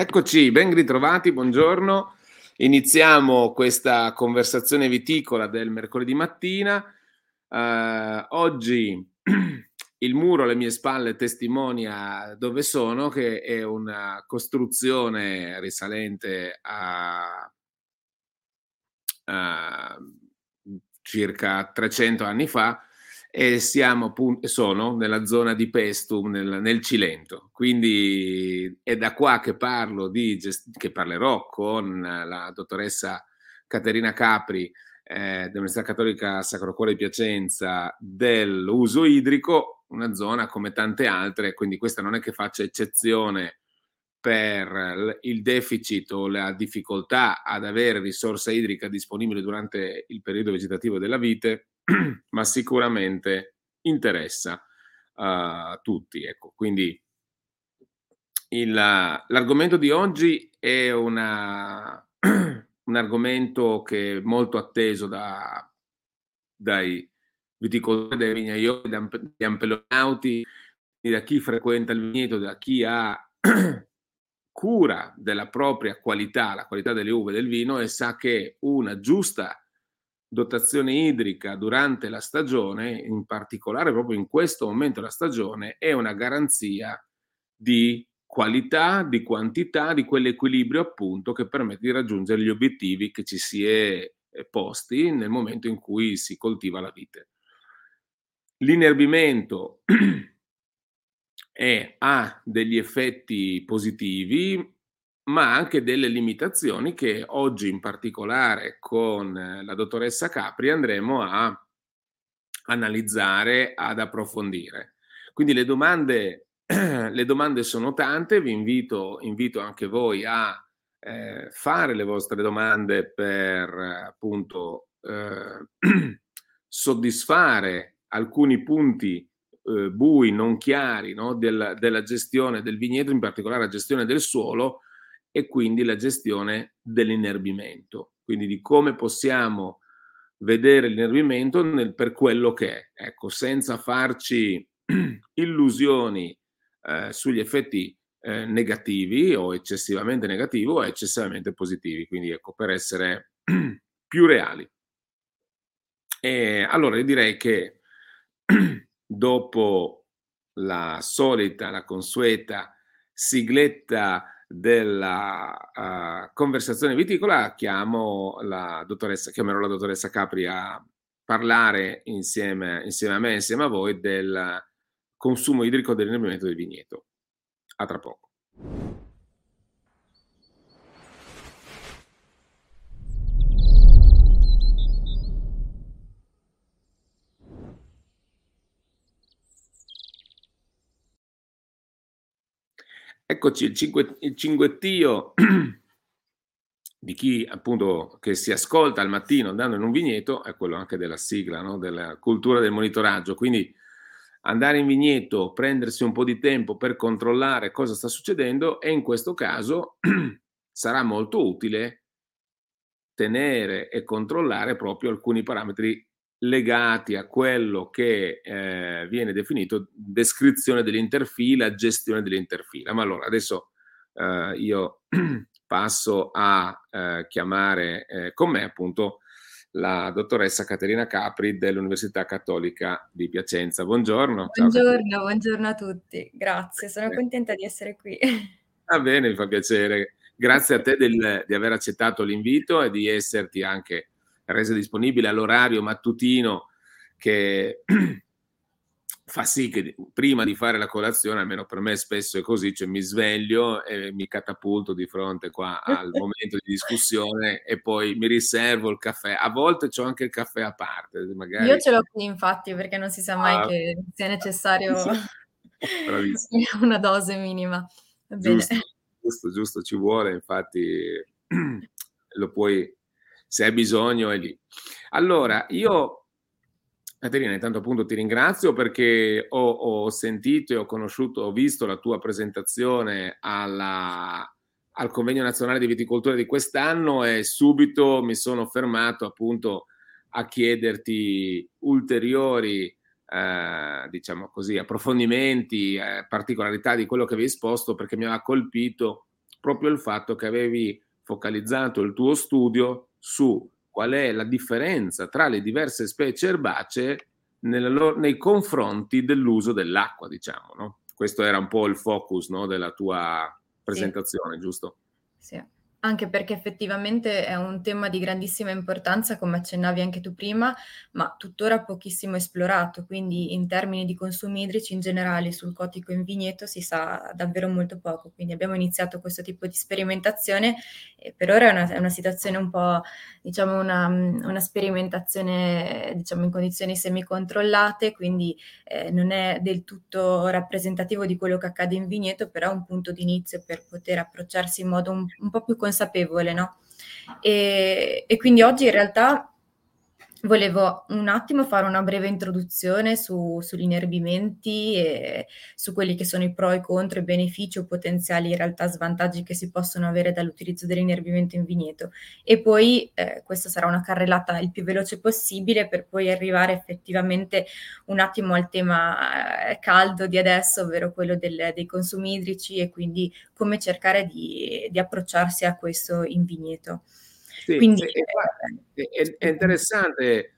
Eccoci, ben ritrovati, buongiorno. Iniziamo questa conversazione viticola del mercoledì mattina. Uh, oggi il muro alle mie spalle testimonia dove sono, che è una costruzione risalente a, a circa 300 anni fa, e siamo sono nella zona di Pestum, nel, nel, Cilento. Quindi è da qua che parlo di, che parlerò con la dottoressa Caterina Capri eh, dell'Università Cattolica Sacro Cuore di Piacenza dell'uso idrico, una zona come tante altre, quindi questa non è che faccia eccezione per il deficit o la difficoltà ad avere risorsa idrica disponibile durante il periodo vegetativo della vite, ma sicuramente interessa a uh, tutti. Ecco, quindi il, l'argomento di oggi è una, un argomento che è molto atteso da, dai viticoltori, dai vignaioli, dagli ampelonauti, da chi frequenta il vigneto, da chi ha cura della propria qualità, la qualità delle uve del vino e sa che una giusta dotazione idrica durante la stagione, in particolare proprio in questo momento della stagione, è una garanzia di qualità, di quantità, di quell'equilibrio appunto che permette di raggiungere gli obiettivi che ci si è posti nel momento in cui si coltiva la vite. L'inerbimento è, ha degli effetti positivi, ma anche delle limitazioni che oggi in particolare con eh, la dottoressa Capri andremo a analizzare, ad approfondire. Quindi le domande, le domande sono tante, vi invito, invito anche voi a eh, fare le vostre domande per appunto eh, soddisfare alcuni punti eh, bui, non chiari no? della, della gestione del vigneto, in particolare la gestione del suolo, e quindi la gestione dell'inerbimento, quindi di come possiamo vedere l'inerbimento nel, per quello che è, ecco, senza farci illusioni eh, sugli effetti eh, negativi o eccessivamente negativi o eccessivamente positivi, quindi ecco, per essere più reali. E allora direi che dopo la solita, la consueta sigletta della uh, conversazione viticola chiamo la dottoressa, chiamerò la dottoressa Capri a parlare insieme, insieme a me, insieme a voi, del consumo idrico dell'inerbimento del vigneto. A tra poco. Eccoci, il, cinque, il cinguettio di chi appunto che si ascolta al mattino andando in un vigneto è quello anche della sigla, no? della cultura del monitoraggio. Quindi andare in vigneto, prendersi un po' di tempo per controllare cosa sta succedendo e in questo caso sarà molto utile tenere e controllare proprio alcuni parametri legati a quello che eh, viene definito descrizione dell'interfila, gestione dell'interfila. Ma allora adesso eh, io passo a eh, chiamare eh, con me appunto la dottoressa Caterina Capri dell'Università Cattolica di Piacenza. Buongiorno. Buongiorno, Ciao. buongiorno a tutti, grazie, sono contenta di essere qui. Va bene, mi fa piacere. Grazie a te del, di aver accettato l'invito e di esserti anche resa disponibile all'orario mattutino che fa sì che prima di fare la colazione, almeno per me spesso è così, cioè mi sveglio e mi catapulto di fronte qua al momento di discussione e poi mi riservo il caffè. A volte c'ho anche il caffè a parte. Magari... Io ce l'ho qui infatti perché non si sa mai ah, che sia necessario una dose minima. Giusto, giusto, giusto, ci vuole, infatti lo puoi se hai bisogno è lì. Allora, io, Caterina, intanto appunto ti ringrazio perché ho, ho sentito e ho conosciuto, ho visto la tua presentazione alla, al Convegno Nazionale di Viticoltura di quest'anno e subito mi sono fermato appunto a chiederti ulteriori eh, diciamo così, approfondimenti, eh, particolarità di quello che avevi esposto perché mi aveva colpito proprio il fatto che avevi focalizzato il tuo studio su qual è la differenza tra le diverse specie erbacee nel, nei confronti dell'uso dell'acqua, diciamo. No? Questo era un po' il focus no, della tua presentazione, sì. giusto? Sì. Anche perché effettivamente è un tema di grandissima importanza, come accennavi anche tu prima, ma tuttora pochissimo esplorato, quindi in termini di consumi idrici in generale sul cotico in vigneto si sa davvero molto poco. Quindi abbiamo iniziato questo tipo di sperimentazione e per ora è una, è una situazione un po', diciamo, una, una sperimentazione diciamo, in condizioni semicontrollate, quindi eh, non è del tutto rappresentativo di quello che accade in vigneto, però è un punto di inizio per poter approcciarsi in modo un, un po' più consapevole, no? E, e quindi oggi in realtà Volevo un attimo fare una breve introduzione su, sugli inerbimenti e su quelli che sono i pro e i contro, i benefici o potenziali in realtà svantaggi che si possono avere dall'utilizzo dell'inerbimento in vigneto. E poi eh, questa sarà una carrellata il più veloce possibile per poi arrivare effettivamente un attimo al tema eh, caldo di adesso, ovvero quello del, dei consumi idrici e quindi come cercare di, di approcciarsi a questo in vigneto. Sì, Quindi, è, è, è, interessante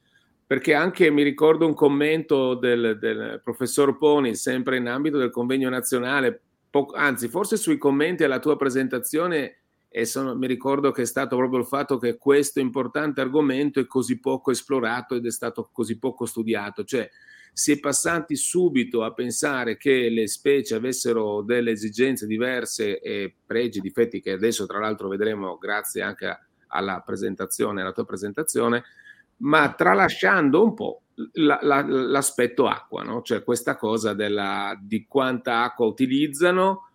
perché anche mi ricordo un commento del, del professor Poni, sempre in ambito del convegno nazionale, po- anzi forse sui commenti alla tua presentazione e sono, mi ricordo che è stato proprio il fatto che questo importante argomento è così poco esplorato ed è stato così poco studiato, cioè si è passati subito a pensare che le specie avessero delle esigenze diverse e pregi difetti che adesso tra l'altro vedremo grazie anche a alla presentazione, alla tua presentazione, ma tralasciando un po' la, la, l'aspetto acqua, no? cioè questa cosa della, di quanta acqua utilizzano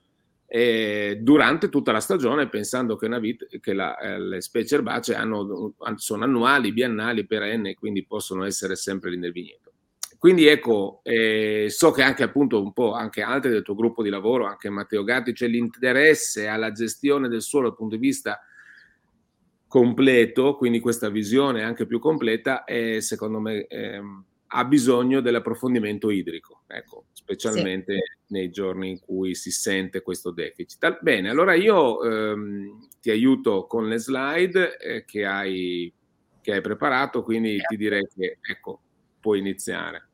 eh, durante tutta la stagione, pensando che, vita, che la, eh, le specie erbacee hanno, sono annuali, biennali, perenni, quindi possono essere sempre lì nel vigneto. Quindi ecco, eh, so che anche appunto un po' anche altri del tuo gruppo di lavoro, anche Matteo Gatti, c'è l'interesse alla gestione del suolo dal punto di vista completo, quindi questa visione anche più completa, è, secondo me ehm, ha bisogno dell'approfondimento idrico, ecco, specialmente sì. nei giorni in cui si sente questo deficit. Bene, allora io ehm, ti aiuto con le slide eh, che, hai, che, hai, preparato, quindi ti direi che ecco, puoi iniziare.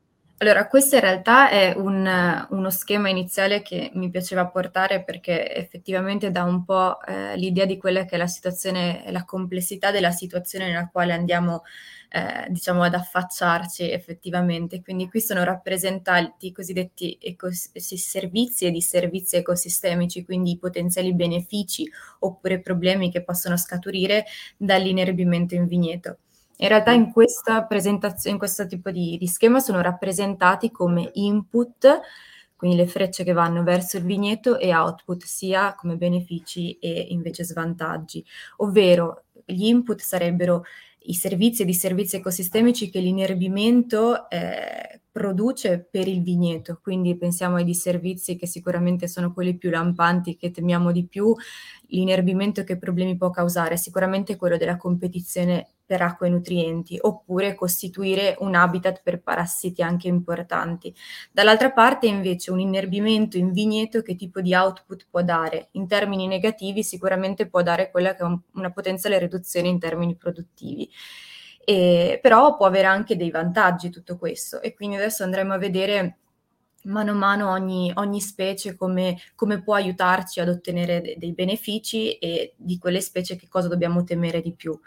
Allora, questo in realtà è un, uno schema iniziale che mi piaceva portare perché effettivamente dà un po' eh, l'idea di quella che è la situazione, la complessità della situazione nella quale andiamo, eh, diciamo, ad affacciarci effettivamente. Quindi qui sono rappresentati i cosiddetti ecos- servizi e disservizi ecosistemici, quindi i potenziali benefici oppure problemi che possono scaturire dall'inerbimento in vigneto. In realtà in questa presentazione, in questo tipo di, di schema sono rappresentati come input, quindi le frecce che vanno verso il vigneto e output sia come benefici e invece svantaggi, ovvero gli input sarebbero i servizi e i servizi ecosistemici che l'inerbimento eh, produce per il vigneto, quindi pensiamo ai disservizi che sicuramente sono quelli più lampanti, che temiamo di più, l'inerbimento che problemi può causare, sicuramente quello della competizione per acqua e nutrienti, oppure costituire un habitat per parassiti anche importanti. Dall'altra parte invece un innerbimento in vigneto che tipo di output può dare? In termini negativi sicuramente può dare quella che è un, una potenziale riduzione in termini produttivi. E, però può avere anche dei vantaggi tutto questo e quindi adesso andremo a vedere mano a mano ogni, ogni specie come, come, può aiutarci ad ottenere de- dei benefici e di quelle specie che cosa dobbiamo temere di più.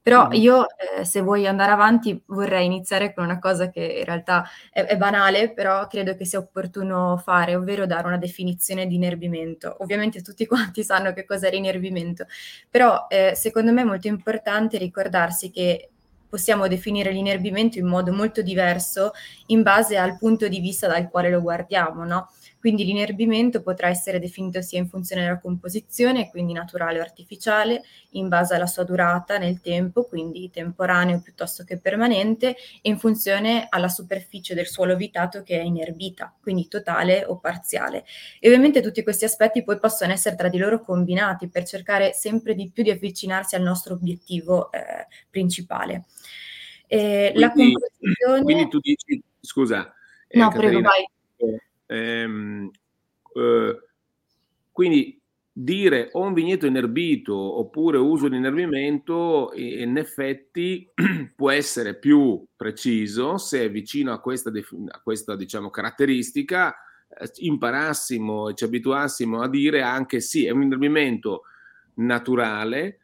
Però io, eh, se vuoi andare avanti, vorrei iniziare con una cosa che in realtà è, è, banale, però credo che sia opportuno fare, ovvero dare una definizione di inerbimento. Ovviamente tutti quanti sanno che cos'è l'inerbimento, però eh, secondo me è molto importante ricordarsi che possiamo definire l'inerbimento in modo molto diverso in base al punto di vista dal quale lo guardiamo, no? Quindi l'inerbimento potrà essere definito sia in funzione della composizione, quindi naturale o artificiale, in base alla sua durata nel tempo, quindi temporaneo piuttosto che permanente, e in funzione alla superficie del suolo abitato che è inerbita, quindi totale o parziale. E ovviamente tutti questi aspetti poi possono essere tra di loro combinati per cercare sempre di più di avvicinarsi al nostro obiettivo eh, principale. Eh, quindi, la composizione... quindi tu dici, scusa, eh, no, Caterina, prego, vai Ehm, eh, quindi dire o un vigneto inerbito oppure uso l'inerbimento in effetti può essere più preciso se vicino a questa, a questa diciamo, caratteristica eh, imparassimo e ci abituassimo a dire anche sì, è un inerbimento naturale,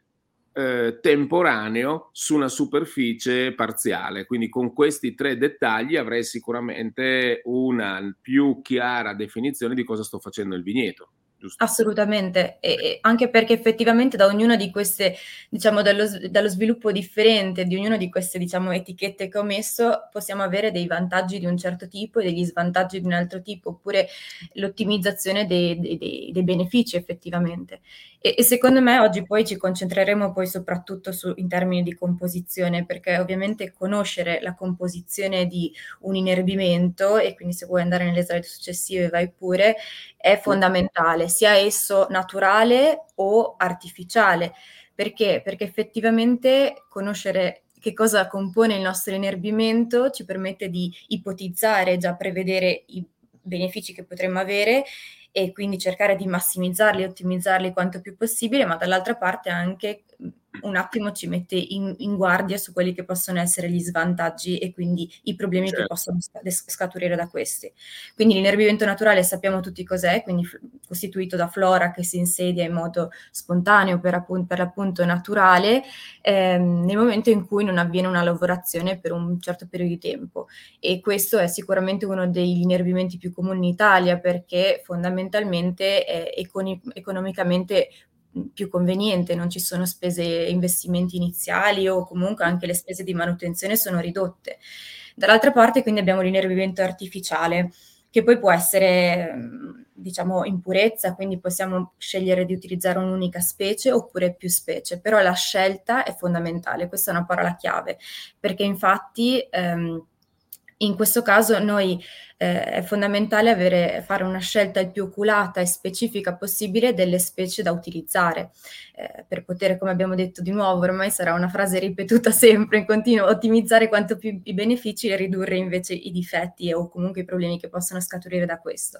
eh, temporaneo su una superficie parziale. Quindi con questi tre dettagli avrei sicuramente una più chiara definizione di cosa sto facendo il vigneto giusto? Assolutamente, e, e anche perché effettivamente da ognuna di queste, diciamo, dallo, dallo, sviluppo differente di ognuna di queste, diciamo, etichette che ho messo, possiamo avere dei vantaggi di un certo tipo e degli svantaggi di un altro tipo, oppure l'ottimizzazione dei, dei, dei, dei benefici effettivamente. E, e, secondo me oggi poi ci concentreremo poi soprattutto su, in termini di composizione, perché ovviamente conoscere la composizione di un inerbimento, e quindi se vuoi andare nelle slide successive vai pure, è fondamentale, sia esso naturale o artificiale. Perché? Perché effettivamente conoscere che cosa compone il nostro inerbimento ci permette di ipotizzare, già prevedere i benefici che potremmo avere e quindi cercare di massimizzarli e ottimizzarli quanto più possibile, ma dall'altra parte anche un attimo ci mette in, in, guardia su quelli che possono essere gli svantaggi e quindi i problemi certo. che possono scaturire da questi. Quindi l'inerbimento naturale sappiamo tutti cos'è, quindi costituito da flora che si insedia in modo spontaneo, per, appunto, per l'appunto naturale, ehm, nel momento in cui non avviene una lavorazione per un certo periodo di tempo. E questo è sicuramente uno degli inerbimenti più comuni in Italia perché fondamentalmente è econ- economicamente più conveniente, non ci sono spese investimenti iniziali o comunque anche le spese di manutenzione sono ridotte. Dall'altra parte quindi abbiamo l'inerbimento artificiale che poi può essere diciamo in purezza, quindi possiamo scegliere di utilizzare un'unica specie oppure più specie, però la scelta è fondamentale, questa è una parola chiave, perché infatti ehm, in questo caso noi eh, è fondamentale avere, fare una scelta il più oculata e specifica possibile delle specie da utilizzare eh, per poter, come abbiamo detto di nuovo, ormai sarà una frase ripetuta sempre in continuo, ottimizzare quanto più i benefici e ridurre invece i difetti o comunque i problemi che possono scaturire da questo.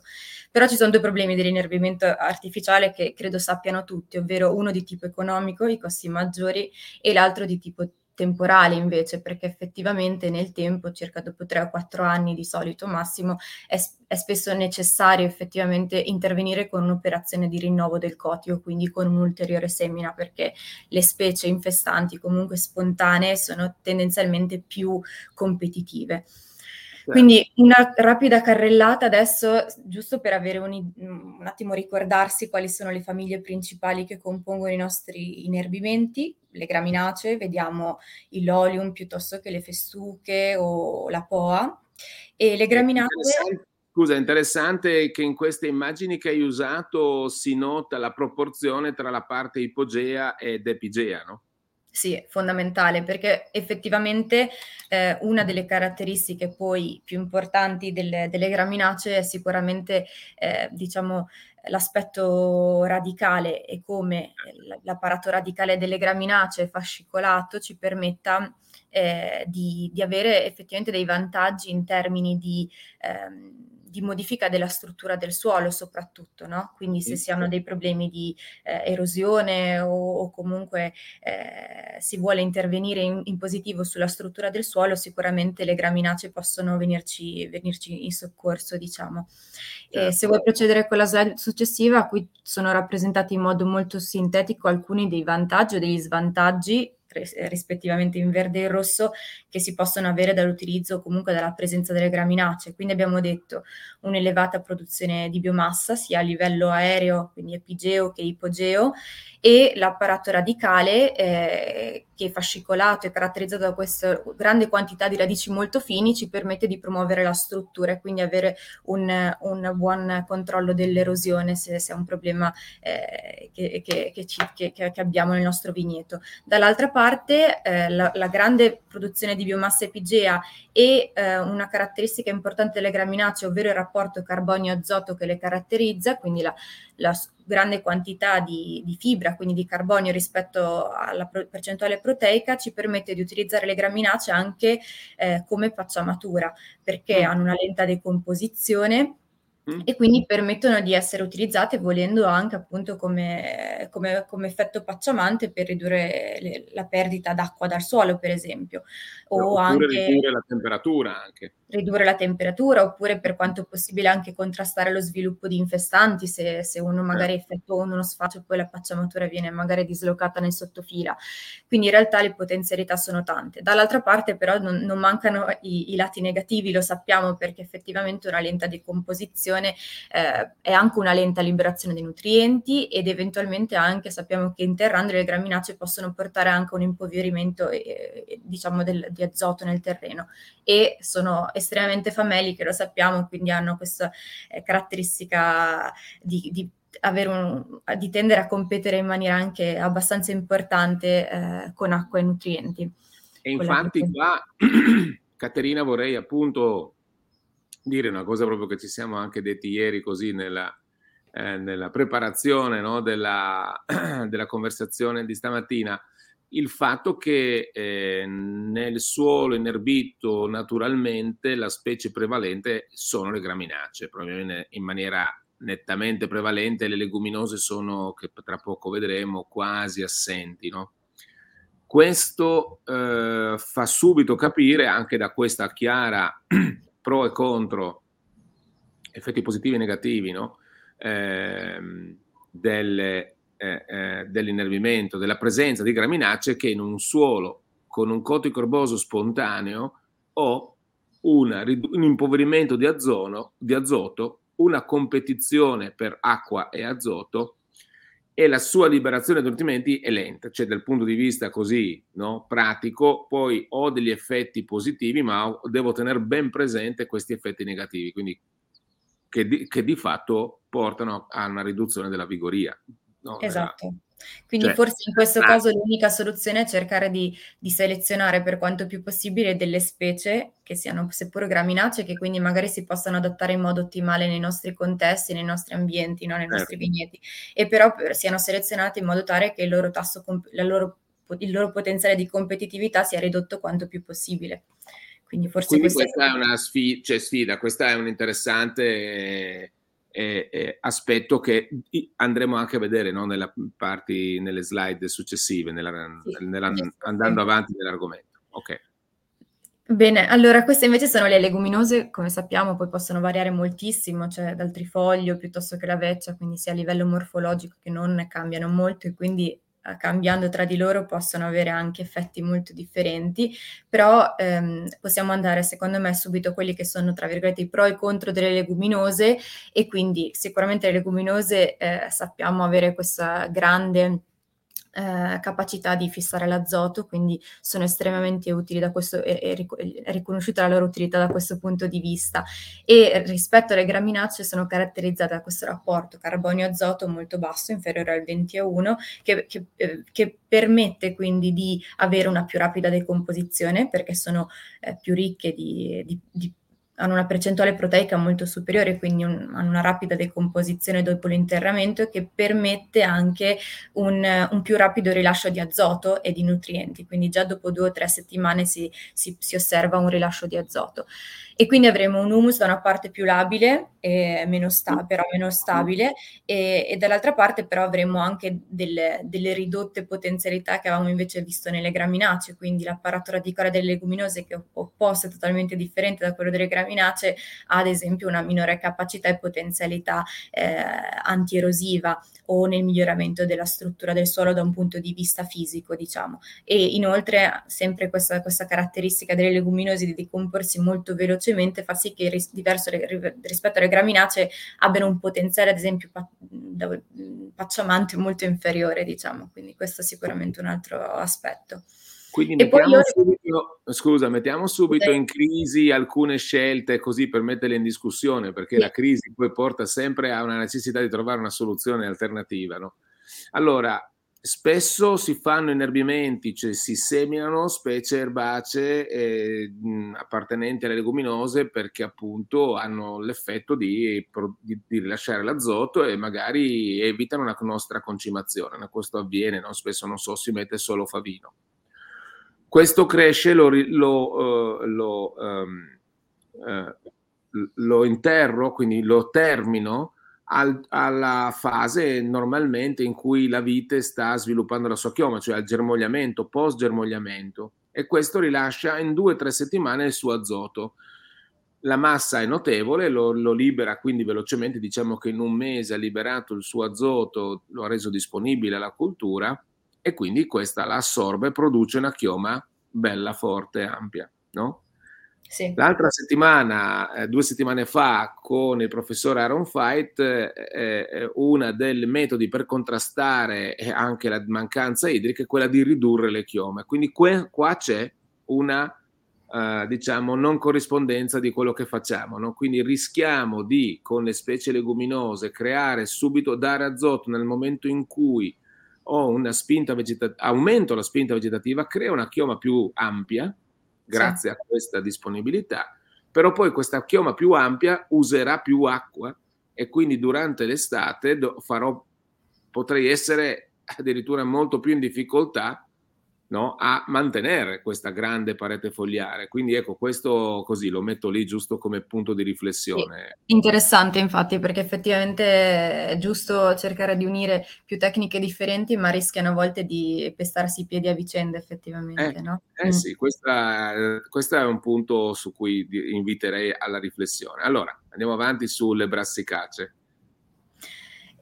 Però ci sono due problemi dell'innervimento artificiale che credo sappiano tutti, ovvero uno di tipo economico, i costi maggiori, e l'altro di tipo temporale invece, perché effettivamente nel tempo, circa dopo tre o quattro anni di solito massimo, è, è, spesso necessario effettivamente intervenire con un'operazione di rinnovo del cotio, quindi con un'ulteriore semina, perché le specie infestanti comunque spontanee sono tendenzialmente più competitive. Quindi una rapida carrellata adesso, giusto per avere un, un, attimo ricordarsi quali sono le famiglie principali che compongono i nostri inerbimenti, le graminacee, vediamo il lolium piuttosto che le festuche o la poa. E le graminacee... Scusa, è interessante che in queste immagini che hai usato si nota la proporzione tra la parte ipogea ed epigea, no? Sì, fondamentale perché effettivamente eh, una delle caratteristiche poi più importanti delle, delle graminacee è sicuramente eh, diciamo, l'aspetto radicale e come l'apparato radicale delle graminacee fascicolato ci permetta eh, di, di, avere effettivamente dei vantaggi in termini di ehm, di modifica della struttura del suolo soprattutto, no? quindi se si hanno dei problemi di eh, erosione o, o comunque eh, si vuole intervenire in, in, positivo sulla struttura del suolo, sicuramente le graminacee possono venirci, venirci in soccorso, diciamo. Certo. Se vuoi procedere con la slide successiva, qui sono rappresentati in modo molto sintetico alcuni dei vantaggi o degli svantaggi rispettivamente in verde e rosso, che si possono avere dall'utilizzo o comunque dalla presenza delle graminacee. Quindi abbiamo detto un'elevata produzione di biomassa sia a livello aereo, quindi epigeo che ipogeo, e l'apparato radicale eh, che fascicolato e caratterizzato da questa grande quantità di radici molto fini ci permette di promuovere la struttura e quindi avere un, un buon controllo dell'erosione se, se è un problema eh, che, che, che, ci, che, abbiamo nel nostro vigneto. Dall'altra parte eh, la, la, grande produzione di biomassa epigea e eh, una caratteristica importante delle graminacee, ovvero il rapporto carbonio-azoto che le caratterizza, quindi la, la grande quantità di, di, fibra, quindi di carbonio rispetto alla pro- percentuale proteica, ci permette di utilizzare le graminacee anche eh, come pacciamatura, perché mm. hanno una lenta decomposizione Mm. e quindi permettono di essere utilizzate volendo anche appunto come, come, come effetto pacciamante per ridurre le, la perdita d'acqua dal suolo per esempio o oppure anche ridurre la temperatura anche ridurre la temperatura oppure per quanto possibile anche contrastare lo sviluppo di infestanti se, se uno magari effettua uno sfaccio e poi la pacciamatura viene magari dislocata nel sottofila. Quindi in realtà le potenzialità sono tante. Dall'altra parte però non, non mancano i, i lati negativi lo sappiamo perché effettivamente una lenta decomposizione eh, è anche una lenta liberazione dei nutrienti ed eventualmente anche sappiamo che interrando le graminacee possono portare anche un impoverimento eh, diciamo del, di azoto nel terreno e sono estremamente fameliche, lo sappiamo, quindi hanno questa eh, caratteristica di, di un, di tendere a competere in maniera anche abbastanza importante eh, con acqua e nutrienti. E infatti qua, Caterina, vorrei appunto dire una cosa proprio che ci siamo anche detti ieri così nella, eh, nella preparazione no, della, della, conversazione di stamattina, il fatto che eh, nel suolo inerbito naturalmente la specie prevalente sono le graminacee, probabilmente in maniera nettamente prevalente le leguminose sono, che tra poco vedremo, quasi assenti. No? Questo eh, fa subito capire anche da questa chiara pro e contro, effetti positivi e negativi, no? eh, delle, eh, eh, dell'innervimento, della presenza di graminacee che in un suolo con un coticorboso spontaneo o una, un impoverimento di, azono, di azoto, una competizione per acqua e azoto e la sua liberazione di nutrimenti è lenta, cioè dal punto di vista così no, pratico, poi ho degli effetti positivi, ma devo tenere ben presente questi effetti negativi, quindi che di, che di fatto portano a una riduzione della vigoria. No, esatto. Quindi cioè, forse in questo ah, caso l'unica soluzione è cercare di, di, selezionare per quanto più possibile delle specie che siano seppur graminacee, che quindi magari si possano adattare in modo ottimale nei nostri contesti, nei nostri ambienti, no? nei nostri vigneti, e però siano selezionate in modo tale che il loro tasso, la loro, il loro potenziale di competitività sia ridotto quanto più possibile. Quindi forse quindi questa è una sfida, cioè sfida, questa è un interessante eh, eh, aspetto che andremo anche a vedere no? nella parti, nelle slide successive, nella, sì, nella, andando avanti nell'argomento. Ok. Bene, allora queste invece sono le leguminose, come sappiamo poi possono variare moltissimo, cioè dal trifoglio piuttosto che la veccia, quindi sia a livello morfologico che non cambiano molto e quindi cambiando tra di loro possono avere anche effetti molto differenti, però ehm, possiamo andare secondo me subito a quelli che sono tra virgolette i pro e i contro delle leguminose e quindi sicuramente le leguminose eh, sappiamo avere questa grande eh, capacità di fissare l'azoto, quindi sono estremamente utili da questo, è, è, riconosciuta la loro utilità da questo punto di vista. E rispetto alle graminacee sono caratterizzate da questo rapporto carbonio-azoto molto basso, inferiore al 20 a 1, che, che, eh, che permette quindi di avere una più rapida decomposizione perché sono eh, più ricche di, di, di hanno una percentuale proteica molto superiore, quindi un, hanno una rapida decomposizione dopo l'interramento che permette anche un, un, più rapido rilascio di azoto e di nutrienti, quindi già dopo due o tre settimane si, si, si osserva un rilascio di azoto e quindi avremo un humus da una parte più labile, e meno sta- però meno stabile, e, e, dall'altra parte però avremo anche delle, delle, ridotte potenzialità che avevamo invece visto nelle graminacee, quindi l'apparato radicale delle leguminose che è opposto totalmente differente da quello delle graminacee, ha ad esempio una minore capacità e potenzialità eh, antierosiva o nel miglioramento della struttura del suolo da un punto di vista fisico, diciamo. E inoltre sempre questa, questa caratteristica delle leguminose di decomporsi molto velocemente velocemente fa sì che ris- diverso rispetto alle graminacee abbiano un potenziale, ad esempio, pa- pacciamante molto inferiore, diciamo. Quindi questo è sicuramente un altro aspetto. Quindi mettiamo io... subito, scusa, mettiamo subito in crisi alcune scelte così per metterle in discussione, perché sì. la crisi poi porta sempre a una necessità di trovare una soluzione alternativa. No? Allora, Spesso si fanno inerbimenti, cioè si seminano specie erbacee eh, appartenenti alle leguminose perché appunto hanno l'effetto di, di, di, rilasciare l'azoto e magari evitano una nostra concimazione. Questo avviene, no? spesso non so, si mette solo favino. Questo cresce, lo, lo, uh, lo, um, uh, lo interro, quindi lo termino al, alla fase normalmente in cui la vite sta sviluppando la sua chioma, cioè al germogliamento, post germogliamento, e questo rilascia in due o tre settimane il suo azoto. La massa è notevole, lo, lo, libera quindi velocemente, diciamo che in un mese ha liberato il suo azoto, lo ha reso disponibile alla cultura e quindi questa la assorbe e produce una chioma bella, forte, ampia. No? Sì. L'altra settimana, eh, due settimane fa, con il professor Aaron Fight, eh, eh, una dei metodi per contrastare anche la mancanza idrica è quella di ridurre le chiome. Quindi que- qua c'è una, eh, diciamo, non corrispondenza di quello che facciamo. No? Quindi rischiamo di, con le specie leguminose, creare subito, dare azoto nel momento in cui ho una spinta vegetativa, aumento la spinta vegetativa, crea una chioma più ampia, grazie sì. a questa disponibilità, però poi questa chioma più ampia userà più acqua e quindi durante l'estate farò, potrei essere addirittura molto più in difficoltà no, a mantenere questa grande parete fogliare. Quindi ecco, questo così lo metto lì giusto come punto di riflessione. Interessante infatti, perché effettivamente è giusto cercare di unire più tecniche differenti, ma rischiano a volte di pestarsi i piedi a vicenda effettivamente. Eh, no? eh mm. sì, questo è un punto su cui inviterei alla riflessione. Allora, andiamo avanti sulle brassicacee.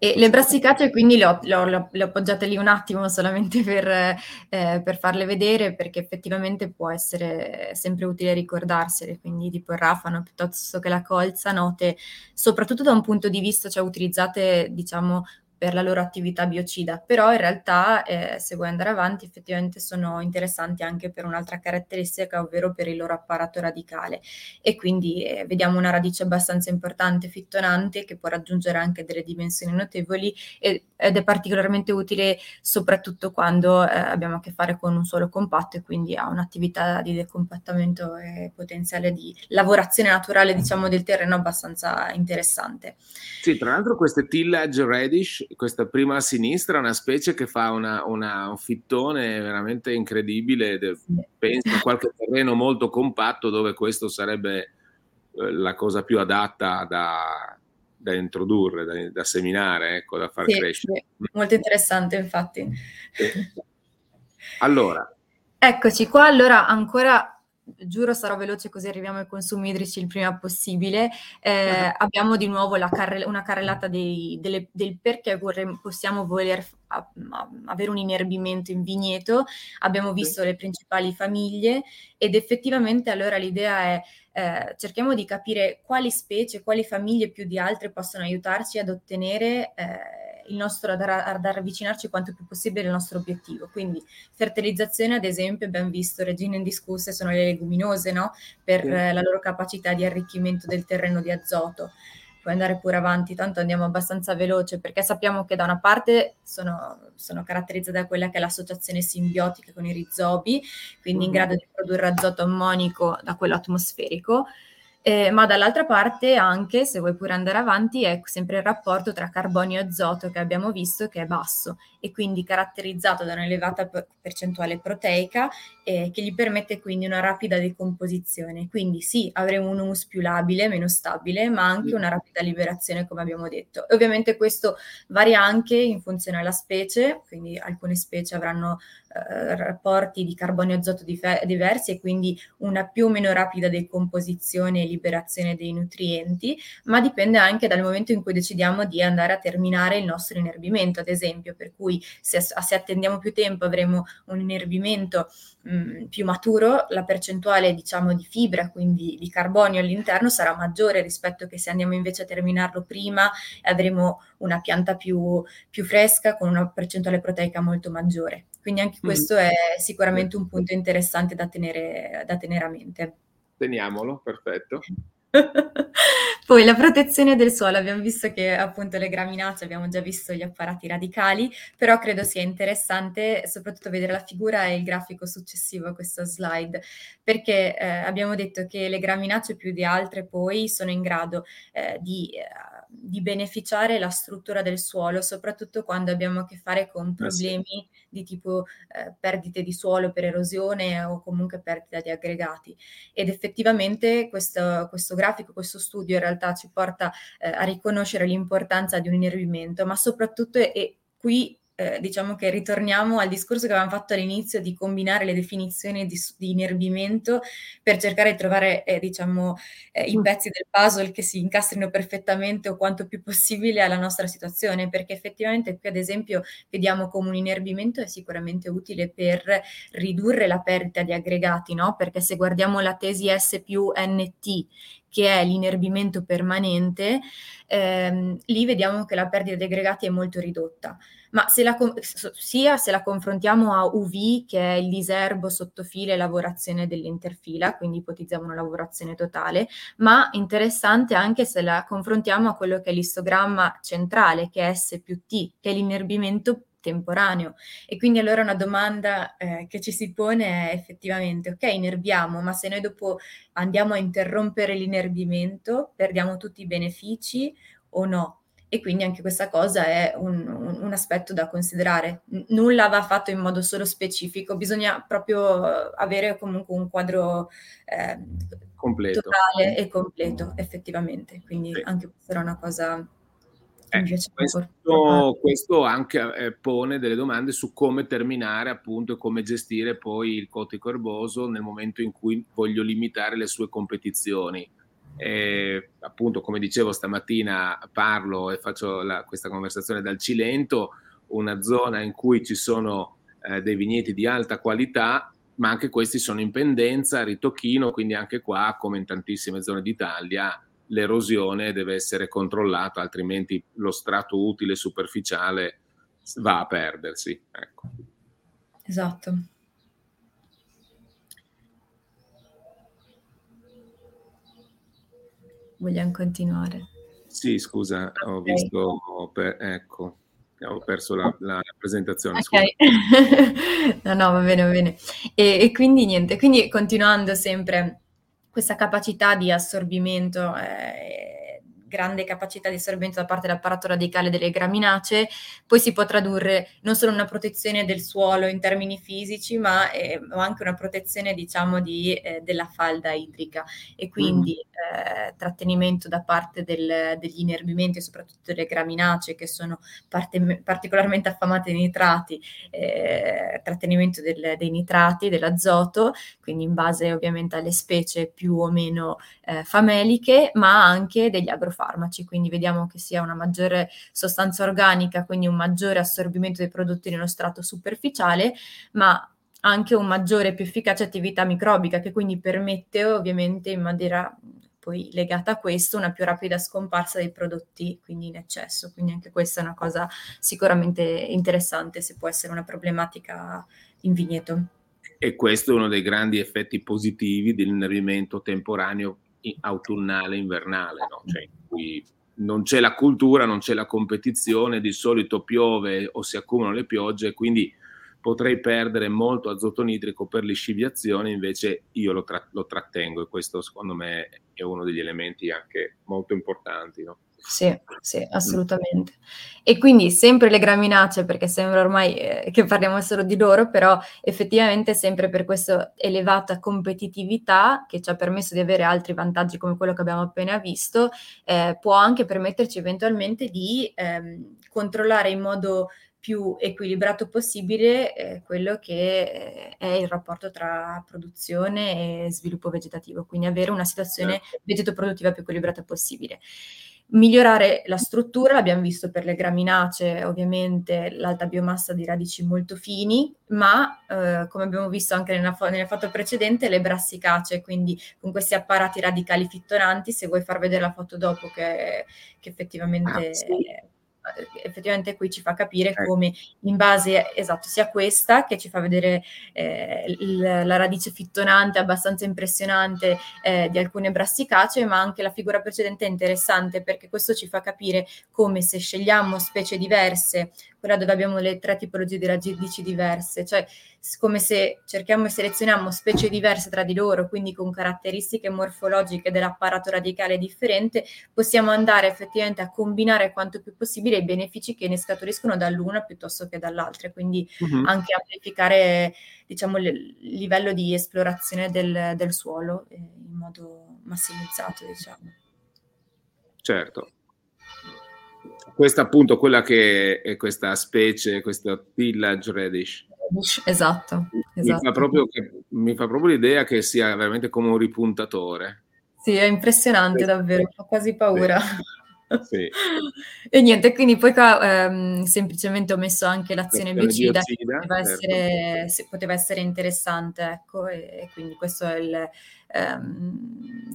E le brassicacee quindi le ho, le, ho, le ho, appoggiate lì un attimo solamente per, eh, per, farle vedere perché effettivamente può essere sempre utile ricordarsele, quindi tipo il rafano piuttosto che la colza, note soprattutto da un punto di vista, cioè utilizzate diciamo per la loro attività biocida, però in realtà eh, se vuoi andare avanti effettivamente sono interessanti anche per un'altra caratteristica, ovvero per il loro apparato radicale e quindi eh, vediamo una radice abbastanza importante, fittonante, che può raggiungere anche delle dimensioni notevoli ed è particolarmente utile soprattutto quando eh, abbiamo a che fare con un suolo compatto e quindi ha un'attività di decompattamento e potenziale di lavorazione naturale diciamo del terreno abbastanza interessante. Sì, tra l'altro queste tillage radish questa prima a sinistra, una specie che fa una, una, un fittone veramente incredibile. Penso a qualche terreno molto compatto dove questo sarebbe eh, la cosa più adatta da, da introdurre, da, da, seminare, ecco, da far sì, crescere. Sì. Molto interessante, infatti. Allora. Eccoci qua, allora ancora giuro sarò veloce così arriviamo ai consumi idrici il prima possibile. Eh, uh-huh. Abbiamo di nuovo carre- una carrellata dei, delle, del perché vorremmo, possiamo voler a, a, avere un inerbimento in vigneto. Abbiamo visto uh-huh. le principali famiglie ed effettivamente allora l'idea è eh, cerchiamo di capire quali specie, quali famiglie più di altre possono aiutarci ad ottenere eh, il nostro, ad, ad avvicinarci quanto più possibile al nostro obiettivo. Quindi fertilizzazione, ad esempio, abbiamo visto regine indiscusse sono le leguminose, no? Per sì. la loro capacità di arricchimento del terreno di azoto. Puoi andare pure avanti, tanto andiamo abbastanza veloce perché sappiamo che da una parte sono, sono caratterizzate da quella che è l'associazione simbiotica con i rizobi, quindi in grado di produrre azoto ammonico da quello atmosferico, eh, ma dall'altra parte anche, se vuoi pure andare avanti, è sempre il rapporto tra carbonio e azoto che abbiamo visto che è basso e quindi caratterizzato da un'elevata percentuale proteica eh, che gli permette quindi una rapida decomposizione. Quindi sì, avremo un humus più labile, meno stabile, ma anche una rapida liberazione, come abbiamo detto. E ovviamente questo varia anche in funzione alla specie, quindi alcune specie avranno eh, rapporti di carbonio e azoto dif- diversi e quindi una più o meno rapida decomposizione e liberazione dei nutrienti, ma dipende anche dal momento in cui decidiamo di andare a terminare il nostro inerbimento, ad esempio, per cui se, se attendiamo più tempo avremo un inerbimento mh, mm, più maturo, la percentuale diciamo di fibra, quindi di carbonio all'interno sarà maggiore rispetto che se andiamo invece a terminarlo prima avremo una pianta più, più fresca con una percentuale proteica molto maggiore. Quindi anche mm. questo è sicuramente un punto interessante da tenere, da tenere a mente. Teniamolo, perfetto. Poi la protezione del suolo, abbiamo visto che appunto le graminacee, abbiamo già visto gli apparati radicali, però credo sia interessante soprattutto vedere la figura e il grafico successivo a questo slide, perché eh, abbiamo detto che le graminacee più di altre poi sono in grado eh, di... Di beneficiare la struttura del suolo, soprattutto quando abbiamo a che fare con problemi eh sì. di tipo eh, perdite di suolo per erosione o comunque perdita di aggregati. Ed effettivamente questo, questo grafico, questo studio in realtà ci porta eh, a riconoscere l'importanza di un inervimento, ma soprattutto e qui eh, diciamo che ritorniamo al discorso che avevamo fatto all'inizio di combinare le definizioni di, di inerbimento per cercare di trovare, eh, diciamo, eh, i mm. pezzi del puzzle che si incastrino perfettamente o quanto più possibile alla nostra situazione, perché effettivamente qui ad esempio vediamo come un inerbimento è sicuramente utile per ridurre la perdita di aggregati, no? Perché se guardiamo la tesi S più NT, che è l'inerbimento permanente, ehm, lì vediamo che la perdita di aggregati è molto ridotta ma se la, sia se la confrontiamo a UV, che è il diserbo sottofila e lavorazione dell'interfila, quindi ipotizziamo una lavorazione totale, ma interessante anche se la confrontiamo a quello che è l'istogramma centrale, che è S più T, che è l'inerbimento temporaneo. E quindi allora una domanda eh, che ci si pone è effettivamente, ok, inerbiamo, ma se noi dopo andiamo a interrompere l'inerbimento, perdiamo tutti i benefici o no? E quindi anche questa cosa è un, un, un, aspetto da considerare. N- nulla va fatto in modo solo specifico, bisogna proprio avere comunque un quadro eh, completo. totale e completo, effettivamente. Quindi sì. anche questa era una cosa eh, questo, questo, anche eh, pone delle domande su come terminare appunto e come gestire poi il cotico erboso nel momento in cui voglio limitare le sue competizioni eh, appunto, come dicevo stamattina, parlo e faccio la, questa conversazione dal Cilento, una zona in cui ci sono eh, dei vigneti di alta qualità, ma anche questi sono in pendenza, ritocchino, quindi anche qua, come in tantissime zone d'Italia, l'erosione deve essere controllata, altrimenti lo strato utile superficiale va a perdersi. Ecco. Esatto. Vogliamo continuare. Sì, scusa, ho okay. visto, ho per, ecco, ho perso la, la presentazione. Ok, no, no, va bene, va bene. E, e, quindi niente, quindi continuando sempre questa capacità di assorbimento eh, grande capacità di assorbimento da parte dell'apparato radicale delle graminacee, poi si può tradurre non solo una protezione del suolo in termini fisici, ma, eh, anche una protezione, diciamo, di, eh, della falda idrica. E quindi mm. eh, trattenimento da parte del, degli inerbimenti, soprattutto delle graminacee che sono parte, particolarmente affamate ai nitrati, eh, trattenimento del, dei nitrati, dell'azoto, quindi in base ovviamente alle specie più o meno eh, fameliche, ma anche degli agrofarmaci farmaci, quindi vediamo che sia una maggiore sostanza organica, quindi un maggiore assorbimento dei prodotti nello strato superficiale, ma anche un maggiore e più efficace attività microbica che quindi permette ovviamente in maniera poi legata a questo una più rapida scomparsa dei prodotti quindi in eccesso. Quindi anche questa è una cosa sicuramente interessante se può essere una problematica in vigneto. E questo è uno dei grandi effetti positivi dell'innervimento temporaneo autunnale invernale, no? cioè, in cui non c'è la cultura, non c'è la competizione, di solito piove o si accumulano le piogge, quindi potrei perdere molto azoto nitrico per lisciviazione, invece io lo, tra- lo trattengo e questo secondo me è uno degli elementi anche molto importanti. No? Sì, sì, assolutamente. E quindi sempre le graminacee, perché sembra ormai eh, che parliamo solo di loro, però effettivamente sempre per questa elevata competitività che ci ha permesso di avere altri vantaggi come quello che abbiamo appena visto, eh, può anche permetterci eventualmente di ehm, controllare in modo più equilibrato possibile eh, quello che eh, è il rapporto tra produzione e sviluppo vegetativo, quindi avere una situazione certo. vegetoproduttiva più equilibrata possibile. Migliorare la struttura, l'abbiamo visto per le graminacee, ovviamente l'alta biomassa di radici molto fini, ma eh, come abbiamo visto anche nella, nella, foto precedente, le brassicacee, quindi con questi apparati radicali fittonanti, se vuoi far vedere la foto dopo che, che effettivamente... Ah, sì effettivamente qui ci fa capire eh. come in base esatto sia questa che ci fa vedere eh, il, la radice fittonante abbastanza impressionante eh, di alcune brassicacee ma anche la figura precedente è interessante perché questo ci fa capire come se scegliamo specie diverse quella dove abbiamo le tre tipologie di radici diverse, cioè come se cerchiamo e selezioniamo specie diverse tra di loro, quindi con caratteristiche morfologiche dell'apparato radicale differente, possiamo andare effettivamente a combinare quanto più possibile i benefici che ne scaturiscono dall'una piuttosto che dall'altra, quindi uh-huh. anche amplificare diciamo, il livello di esplorazione del, del suolo eh, in modo massimizzato. Diciamo. Certo, questa appunto quella che è questa specie, questo village radish. Esatto, esatto. Mi, fa proprio, mi fa proprio l'idea che sia veramente come un ripuntatore. Sì, è impressionante sì. davvero, fa quasi paura. Sì. e niente, quindi poi qua ehm, semplicemente ho messo anche l'azione biocida, che poteva, certo. essere, poteva essere interessante, ecco, e, e quindi questo è il, ehm,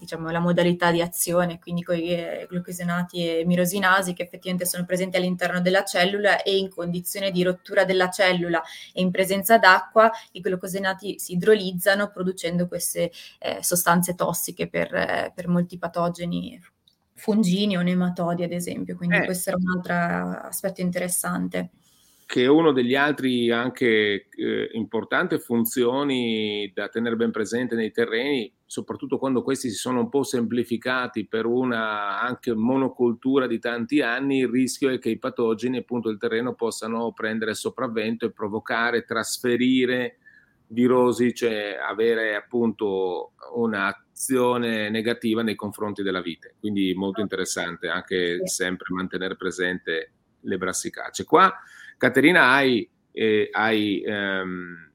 diciamo, la modalità di azione, quindi con i glucosinati e mirosinasi che effettivamente sono presenti all'interno della cellula e in condizione di rottura della cellula e in presenza d'acqua i glucosinati si idrolizzano producendo queste eh, sostanze tossiche per, eh, per molti patogeni fungini o nematodi, ad esempio. Quindi eh. questo era un altro aspetto interessante. Che è uno degli altri anche eh, importanti funzioni da tenere ben presente nei terreni, soprattutto quando questi si sono un po' semplificati per una anche monocultura di tanti anni, il rischio è che i patogeni appunto del terreno possano prendere sopravvento e provocare, trasferire virosi, cioè avere appunto un'azione negativa nei confronti della vite. Quindi molto interessante anche sempre mantenere presente le brassicacee. Qua, Caterina, hai, eh, hai ehm,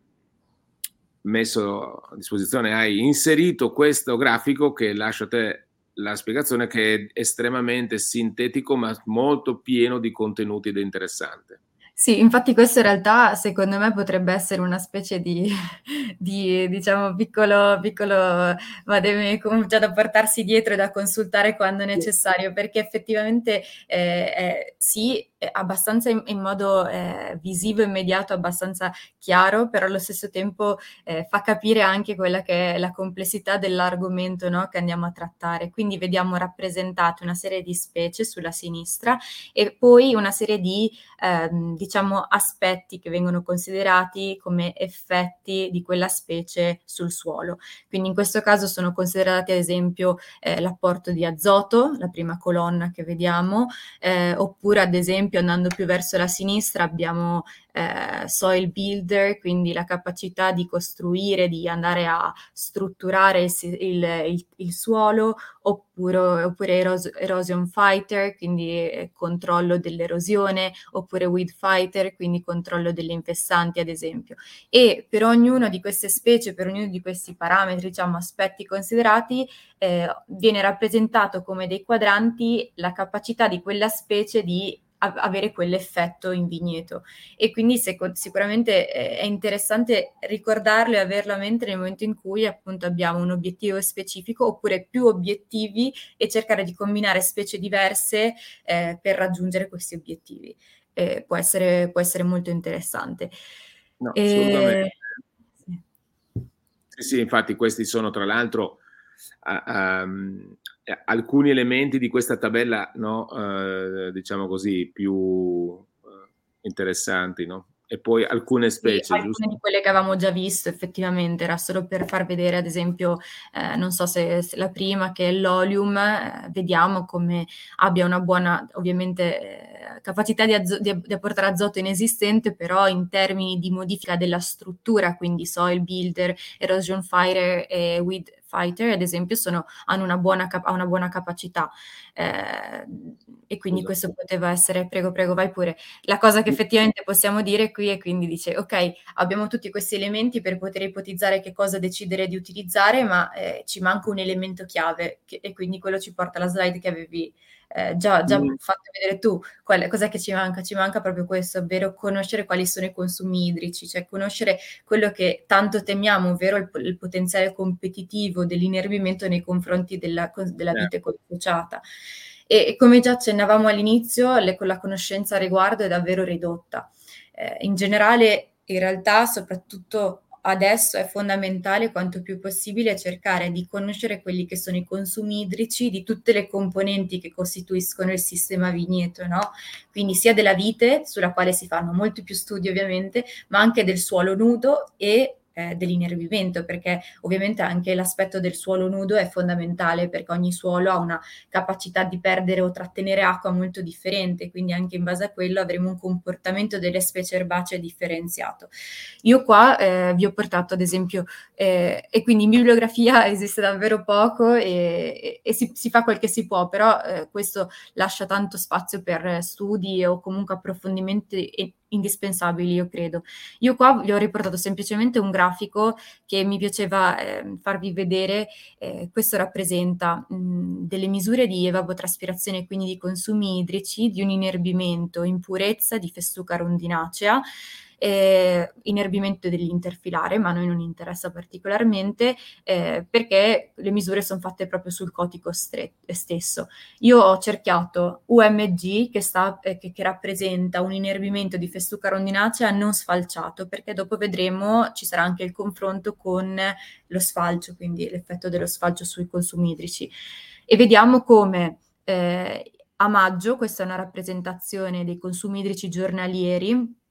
messo a disposizione, hai inserito questo grafico che lascio a te la spiegazione che è estremamente sintetico ma molto pieno di contenuti ed interessante. Sì, infatti questo in realtà secondo me potrebbe essere una specie di, di diciamo, piccolo, piccolo vademe già da portarsi dietro e da consultare quando necessario, perché effettivamente eh, eh, sì, abbastanza in, in modo eh, visivo, immediato, abbastanza chiaro, però allo stesso tempo eh, fa capire anche quella che è la complessità dell'argomento no, che andiamo a trattare. Quindi vediamo rappresentate una serie di specie sulla sinistra e poi una serie di ehm, diciamo aspetti che vengono considerati come effetti di quella specie sul suolo. Quindi in questo caso sono considerati ad esempio eh, l'apporto di azoto, la prima colonna che vediamo, eh, oppure ad esempio esempio andando più verso la sinistra abbiamo eh, soil builder, quindi la capacità di costruire, di andare a strutturare il, il, il, il suolo, oppure, oppure eros- erosion fighter, quindi eh, controllo dell'erosione, oppure weed fighter, quindi controllo delle infestanti, ad esempio. E per ognuna di queste specie, per ognuno di questi parametri, diciamo aspetti considerati, eh, viene rappresentato come dei quadranti la capacità di quella specie di avere quell'effetto in vigneto. E quindi seco- sicuramente è interessante ricordarlo e averlo a mente nel momento in cui appunto abbiamo un obiettivo specifico oppure più obiettivi e cercare di combinare specie diverse eh, per raggiungere questi obiettivi. Eh, può, essere, può, essere, molto interessante. No, e... sì. sì, sì, infatti questi sono tra l'altro... Uh, um, eh, alcuni elementi di questa tabella, no, eh, diciamo così, più eh, interessanti, no? E poi alcune specie. Sì, alcune di quelle che avevamo già visto, effettivamente, era solo per far vedere, ad esempio, eh, non so se, se, la prima, che è l'olium, eh, vediamo come abbia una buona, ovviamente, eh, capacità di, azo- di, di, apportare azoto inesistente, però in termini di modifica della struttura, quindi soil builder, erosion fighter e weed fighter, ad esempio, sono, hanno una buona, cap- una buona capacità. Eh, e quindi esatto. questo poteva essere, prego, prego, vai pure. La cosa che effettivamente possiamo dire qui è quindi dice, ok, abbiamo tutti questi elementi per poter ipotizzare che cosa decidere di utilizzare, ma eh, ci manca un elemento chiave che, e quindi quello ci porta alla slide che avevi eh, già, già mm. fatto vedere tu, qual, cos'è che ci manca? Ci manca proprio questo, ovvero conoscere quali sono i consumi idrici, cioè conoscere quello che tanto temiamo, ovvero il, il potenziale competitivo dell'inerbimento nei confronti della, della vite certo. consociata. E, come già accennavamo all'inizio, le, la conoscenza a riguardo è davvero ridotta. Eh, in generale, in realtà, soprattutto adesso è fondamentale quanto più possibile cercare di conoscere quelli che sono i consumi idrici di tutte le componenti che costituiscono il sistema vigneto, no? Quindi sia della vite, sulla quale si fanno molti più studi ovviamente, ma anche del suolo nudo e eh, dell'inervimento, perché ovviamente anche l'aspetto del suolo nudo è fondamentale perché ogni suolo ha una capacità di perdere o trattenere acqua molto differente, quindi anche in base a quello avremo un comportamento delle specie erbacee differenziato. Io qua eh, vi ho portato ad esempio, eh, e quindi in bibliografia esiste davvero poco e, e, e si, si, fa quel che si può, però eh, questo lascia tanto spazio per studi o comunque approfondimenti indispensabili, io credo. Io qua vi ho riportato semplicemente un grafico che mi piaceva eh, farvi vedere. Eh, questo rappresenta mh, delle misure di evavotraspirazione, quindi di consumi idrici, di un inerbimento in purezza di festuca rondinacea eh, inerbimento dell'interfilare, ma a noi non interessa particolarmente eh, perché le misure sono fatte proprio sul cotico stre- stesso. Io ho cerchiato UMG che, sta, eh, che, che rappresenta un inerbimento di festuca rondinacea non sfalciato, perché dopo vedremo ci sarà anche il confronto con lo sfalcio, quindi l'effetto dello sfalcio sui consumi idrici. E vediamo come eh, a maggio, questa è una rappresentazione dei consumi idrici giornalieri,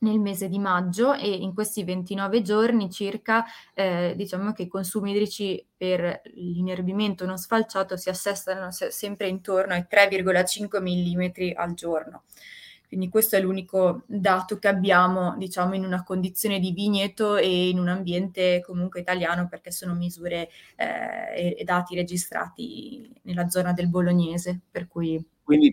nel mese di maggio e in questi 29 giorni circa eh, diciamo che i consumi idrici per l'inerbimento non sfalciato si assestano se- sempre intorno ai 3,5 mm al giorno. Quindi questo è l'unico dato che abbiamo, diciamo, in una condizione di vigneto e in un ambiente comunque italiano, perché sono misure eh, e dati registrati nella zona del bolognese. Cui... Quindi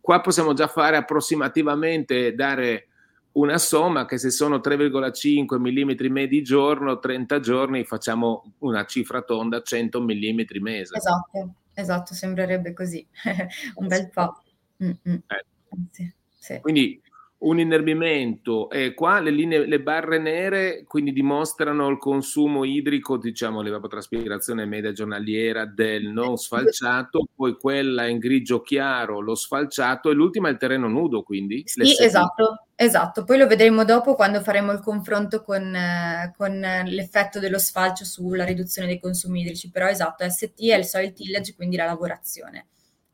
qua possiamo già fare approssimativamente, dare una somma che se sono 3,5 mm medi giorno, 30 giorni facciamo una cifra tonda 100 mm mese. Esatto, esatto, sembrerebbe così, un bel po'. Mm-hmm. Eh. Sì, sì. Quindi un inerbimento e qua le, linee, le barre nere quindi dimostrano il consumo idrico, diciamo l'evapotraspirazione media giornaliera del non sfalciato, poi quella in grigio chiaro, lo sfalciato e l'ultima è il terreno nudo quindi? Sì, esatto, esatto, poi lo vedremo dopo quando faremo il confronto con, eh, con l'effetto dello sfalcio sulla riduzione dei consumi idrici, però esatto, ST è il soil tillage, quindi la lavorazione.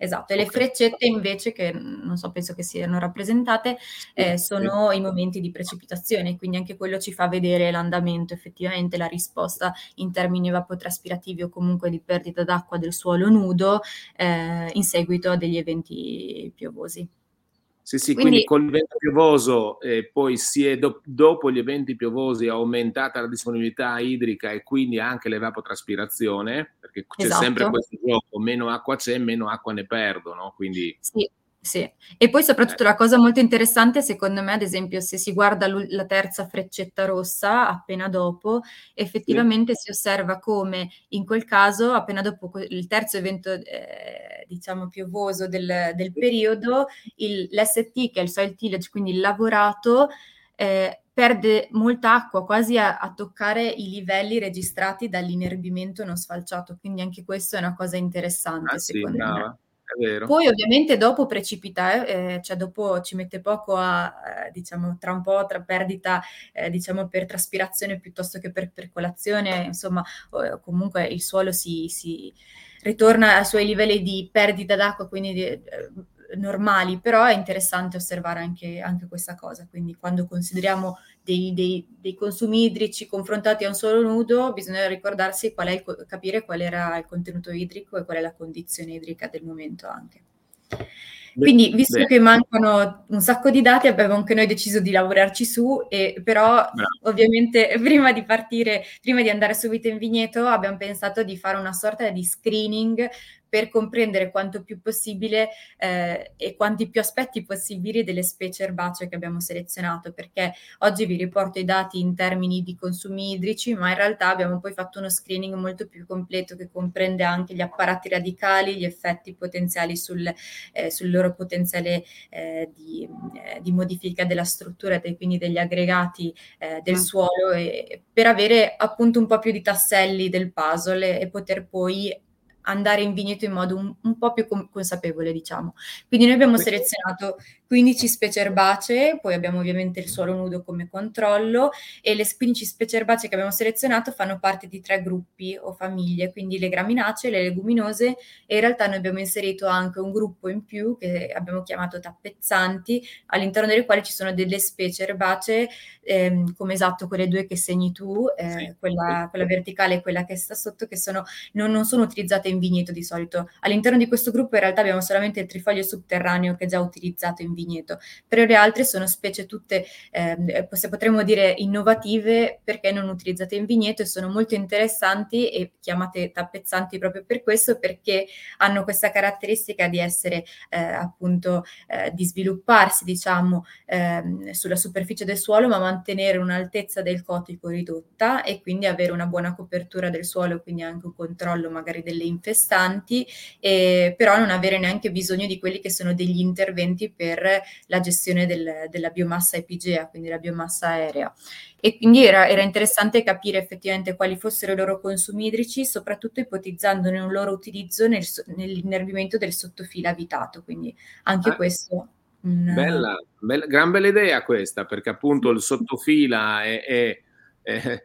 Esatto, e le freccette invece, che non so, penso che siano rappresentate, eh, sono i momenti di precipitazione, quindi anche quello ci fa vedere l'andamento, effettivamente la risposta in termini evapotraspirativi o comunque di perdita d'acqua del suolo nudo eh, in seguito a degli eventi piovosi. Sì, sì, quindi, quindi con l'evento piovoso eh, poi si è do- dopo gli eventi piovosi aumentata la disponibilità idrica e quindi anche l'evapotraspirazione, perché c'è esatto. sempre questo gioco, meno acqua c'è, meno acqua ne perdo, no? Quindi... Sì, sì, e poi soprattutto eh. la cosa molto interessante, secondo me, ad esempio, se si guarda la terza freccetta rossa appena dopo, effettivamente sì. si osserva come in quel caso, appena dopo il terzo evento, eh, diciamo, piovoso del, del periodo, il, l'ST, che è il soil tillage, quindi il lavorato, eh, perde molta acqua, quasi a, a, toccare i livelli registrati dall'inerbimento non sfalciato, quindi anche questo è una cosa interessante, ah, secondo sì, me. Poi ovviamente dopo precipita, eh, cioè dopo ci mette poco a, eh, diciamo, tra un po' tra perdita, eh, diciamo, per traspirazione piuttosto che per percolazione, insomma, o, comunque il suolo si, si, ritorna ai suoi livelli di perdita d'acqua, quindi di, eh, normali, però è interessante osservare anche, anche questa cosa, quindi quando consideriamo dei, dei, dei, consumi idrici confrontati a un solo nudo, bisogna ricordarsi qual è il, capire qual era il contenuto idrico e qual è la condizione idrica del momento anche. Quindi, visto Beh. che mancano un sacco di dati, abbiamo anche noi deciso di lavorarci su, e però Bravo. ovviamente prima di partire, prima di andare subito in vigneto, abbiamo pensato di fare una sorta di screening per comprendere quanto più possibile eh, e quanti più aspetti possibili delle specie erbacee che abbiamo selezionato, perché oggi vi riporto i dati in termini di consumi idrici, ma in realtà abbiamo poi fatto uno screening molto più completo che comprende anche gli apparati radicali, gli effetti potenziali sul, eh, sul loro potenziale eh, di, eh, di, modifica della struttura, e quindi degli aggregati eh, del mm. suolo, e, per avere appunto un po' più di tasselli del puzzle e, e poter poi andare in vigneto in modo un, un po' più com- consapevole, diciamo. Quindi noi abbiamo selezionato 15 specie erbacee, poi abbiamo ovviamente il suolo nudo come controllo e le 15 specie erbacee che abbiamo selezionato fanno parte di tre gruppi o famiglie, quindi le graminacee, le leguminose e in realtà noi abbiamo inserito anche un gruppo in più che abbiamo chiamato tappezzanti, all'interno delle quali ci sono delle specie erbacee ehm, come esatto quelle due che segni tu, eh, sì. quella, quella, verticale e quella che sta sotto, che sono, non, non sono utilizzate in vigneto di solito. All'interno di questo gruppo in realtà abbiamo solamente il trifoglio subterraneo che è già utilizzato in vigneto, però le altre sono specie tutte, eh, potremmo dire, innovative perché non utilizzate in vigneto e sono molto interessanti e chiamate tappezzanti proprio per questo, perché hanno questa caratteristica di essere eh, appunto, eh, di svilupparsi, diciamo, ehm, sulla superficie del suolo, ma mantenere un'altezza del cotico ridotta e quindi avere una buona copertura del suolo, quindi anche un controllo magari delle infestanti, eh, però non avere neanche bisogno di quelli che sono degli interventi per la gestione del, della biomassa epigea, quindi la biomassa aerea. E quindi era, era, interessante capire effettivamente quali fossero i loro consumi idrici, soprattutto ipotizzandone un loro utilizzo nel, nell'innervimento del sottofilo abitato. Quindi anche ah, questo. Un, bella, bella, gran bella idea questa, perché appunto il sottofila è, è, è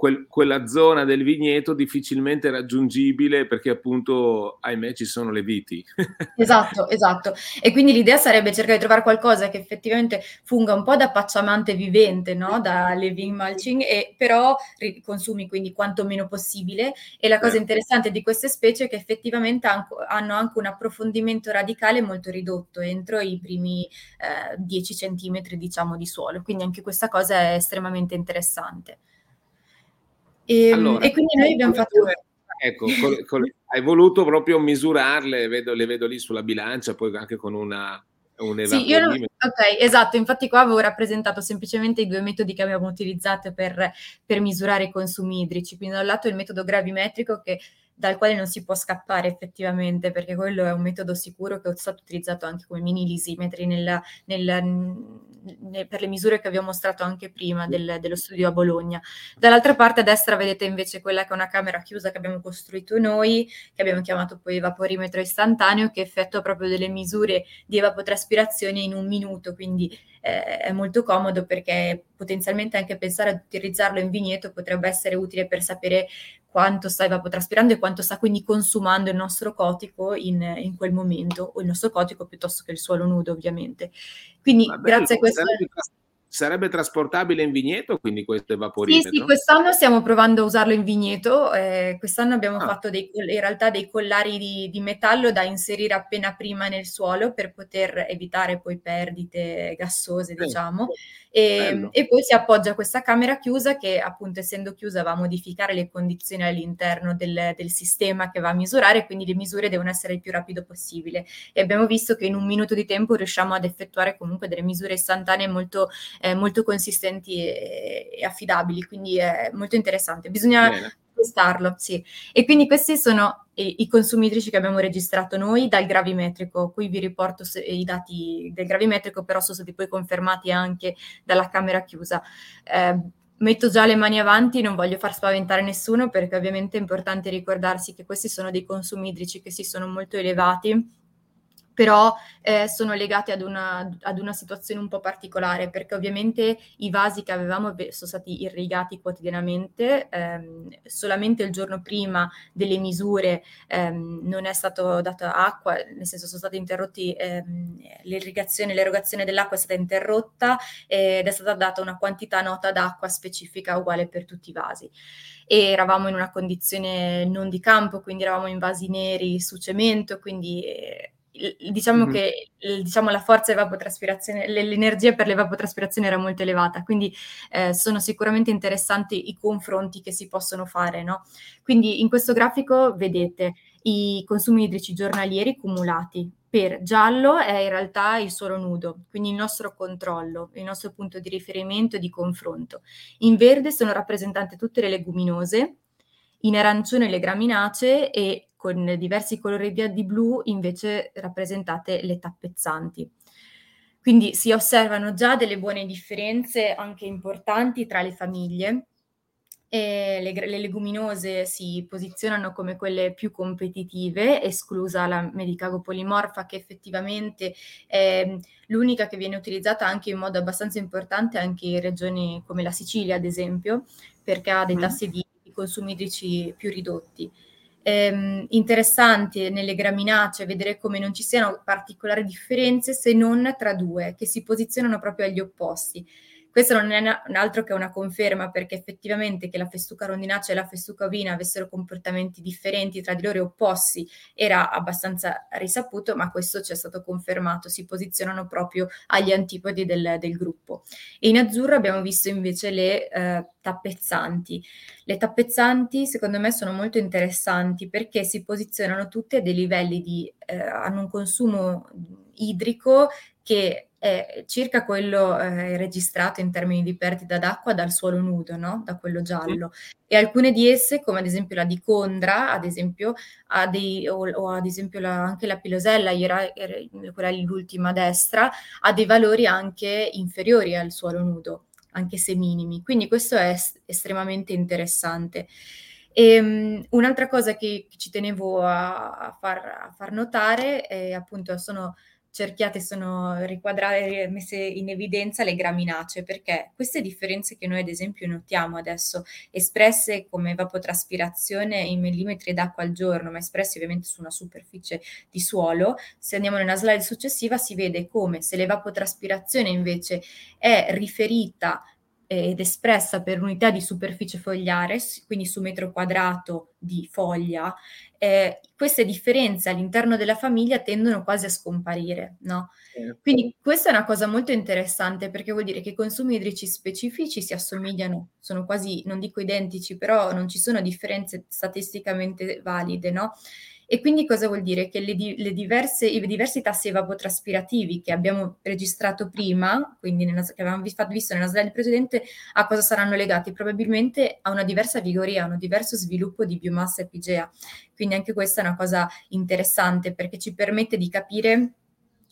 quel, quella zona del vigneto difficilmente raggiungibile perché appunto, ahimè, ci sono le viti. esatto, esatto. E quindi l'idea sarebbe cercare di trovare qualcosa che effettivamente funga un po' da pacciamante vivente, no? da living mulching, e però consumi quindi quanto meno possibile. E la cosa eh. interessante di queste specie è che effettivamente hanno anche un approfondimento radicale molto ridotto entro i primi eh, 10 centimetri, diciamo, di suolo. Quindi anche questa cosa è estremamente interessante. E, ehm, allora, e quindi noi abbiamo fatto... Ecco, con, con, hai voluto proprio misurarle, vedo, le vedo lì sulla bilancia, poi anche con una, un sì, io non, ok, esatto, infatti qua avevo rappresentato semplicemente i due metodi che abbiamo utilizzato per, per misurare i consumi idrici, quindi da un lato il metodo gravimetrico che dal quale non si può scappare effettivamente, perché quello è un metodo sicuro che è stato utilizzato anche come mini lisimetri nel, nel, nel, per le misure che vi ho mostrato anche prima del, dello studio a Bologna. Dall'altra parte a destra vedete invece quella che è una camera chiusa che abbiamo costruito noi, che abbiamo chiamato poi evaporimetro istantaneo, che effettua proprio delle misure di evapotraspirazione in un minuto, quindi eh, è molto comodo perché potenzialmente anche pensare ad utilizzarlo in vigneto potrebbe essere utile per sapere quanto sta evapotraspirando e quanto sta quindi consumando il nostro cotico in, in, quel momento, o il nostro cotico piuttosto che il suolo nudo ovviamente. Quindi bello, grazie a questo... Sarebbe, trasportabile in vigneto quindi questo evaporimetro? Sì, sì, quest'anno stiamo provando a usarlo in vigneto, eh, quest'anno abbiamo ah. fatto dei, in realtà dei collari di, di, metallo da inserire appena prima nel suolo per poter evitare poi perdite gassose, sì. diciamo. E, e, poi si appoggia questa camera chiusa che appunto essendo chiusa va a modificare le condizioni all'interno del, del, sistema che va a misurare, quindi le misure devono essere il più rapido possibile. E abbiamo visto che in un minuto di tempo riusciamo ad effettuare comunque delle misure istantanee molto, eh, molto consistenti e, e, affidabili, quindi è molto interessante. Bisogna Bene testarlo, sì. E quindi questi sono i, i consumi idrici che abbiamo registrato noi dal gravimetrico. Qui vi riporto se, i dati del gravimetrico, però sono stati poi confermati anche dalla camera chiusa. Eh, metto già le mani avanti, non voglio far spaventare nessuno perché ovviamente è importante ricordarsi che questi sono dei consumi idrici che si sono molto elevati però eh, sono legate ad una, ad una, situazione un po' particolare, perché ovviamente i vasi che avevamo sono stati irrigati quotidianamente, ehm, solamente il giorno prima delle misure ehm, non è stato data acqua, nel senso sono stati interrotti, ehm, l'irrigazione, l'erogazione dell'acqua è stata interrotta ed è stata data una quantità nota d'acqua specifica uguale per tutti i vasi. E eravamo in una condizione non di campo, quindi eravamo in vasi neri su cemento, quindi eh, diciamo mm-hmm. che diciamo, la forza evapotranspirazione, l'energia per l'evapotraspirazione era molto elevata, quindi eh, sono sicuramente interessanti i confronti che si possono fare. No? Quindi in questo grafico vedete i consumi idrici giornalieri cumulati. Per giallo è in realtà il suolo nudo, quindi il nostro controllo, il nostro punto di riferimento e di confronto. In verde sono rappresentate tutte le leguminose, in arancione le graminacee e con diversi colori di blu invece rappresentate le tappezzanti. Quindi si osservano già delle buone differenze anche importanti tra le famiglie le, le, leguminose si posizionano come quelle più competitive, esclusa la medicago polimorfa che effettivamente è l'unica che viene utilizzata anche in modo abbastanza importante anche in regioni come la Sicilia, ad esempio, perché ha dei mm. tassi di consumi idrici più ridotti. Ehm, interessante nelle graminacee vedere come non ci siano particolari differenze se non tra due che si posizionano proprio agli opposti. Questo non è altro che una conferma perché effettivamente che la festuca rondinacea e la festuca ovina avessero comportamenti differenti tra di loro e opposti era abbastanza risaputo, ma questo ci è stato confermato, si posizionano proprio agli antipodi del, del gruppo. E in azzurro abbiamo visto invece le eh, tappezzanti. Le tappezzanti secondo me sono molto interessanti perché si posizionano tutte a dei livelli di, eh, hanno un consumo idrico che è circa quello eh, registrato in termini di perdita d'acqua dal suolo nudo, no? da quello giallo. Sì. E alcune di esse, come ad esempio la di Condra, ad esempio, dei, o, o ad esempio la, anche la pilosella, era, era, quella l'ultima a destra, ha dei valori anche inferiori al suolo nudo, anche se minimi. Quindi questo è est- estremamente interessante. E, um, un'altra cosa che, che, ci tenevo a, a, far, a far notare è appunto sono cerchiate sono riquadrate, messe in evidenza le graminacee, perché queste differenze che noi ad esempio notiamo adesso, espresse come evapotraspirazione in millimetri d'acqua al giorno, ma espresse ovviamente su una superficie di suolo, se andiamo nella slide successiva si vede come se l'evapotraspirazione invece è riferita ed espressa per unità di superficie fogliare, quindi su metro quadrato di foglia, eh, queste differenze all'interno della famiglia tendono quasi a scomparire, no? Quindi questa è una cosa molto interessante perché vuol dire che i consumi idrici specifici si assomigliano, sono quasi, non dico identici, però non ci sono differenze statisticamente valide, no? E quindi cosa vuol dire? Che le, le diverse, i diversi tassi evapotraspirativi che abbiamo registrato prima, quindi nella, che avevamo visto nella slide precedente, a cosa saranno legati? Probabilmente a una diversa vigoria, a un diverso sviluppo di biomassa epigea. Quindi anche questa è una cosa interessante perché ci permette di capire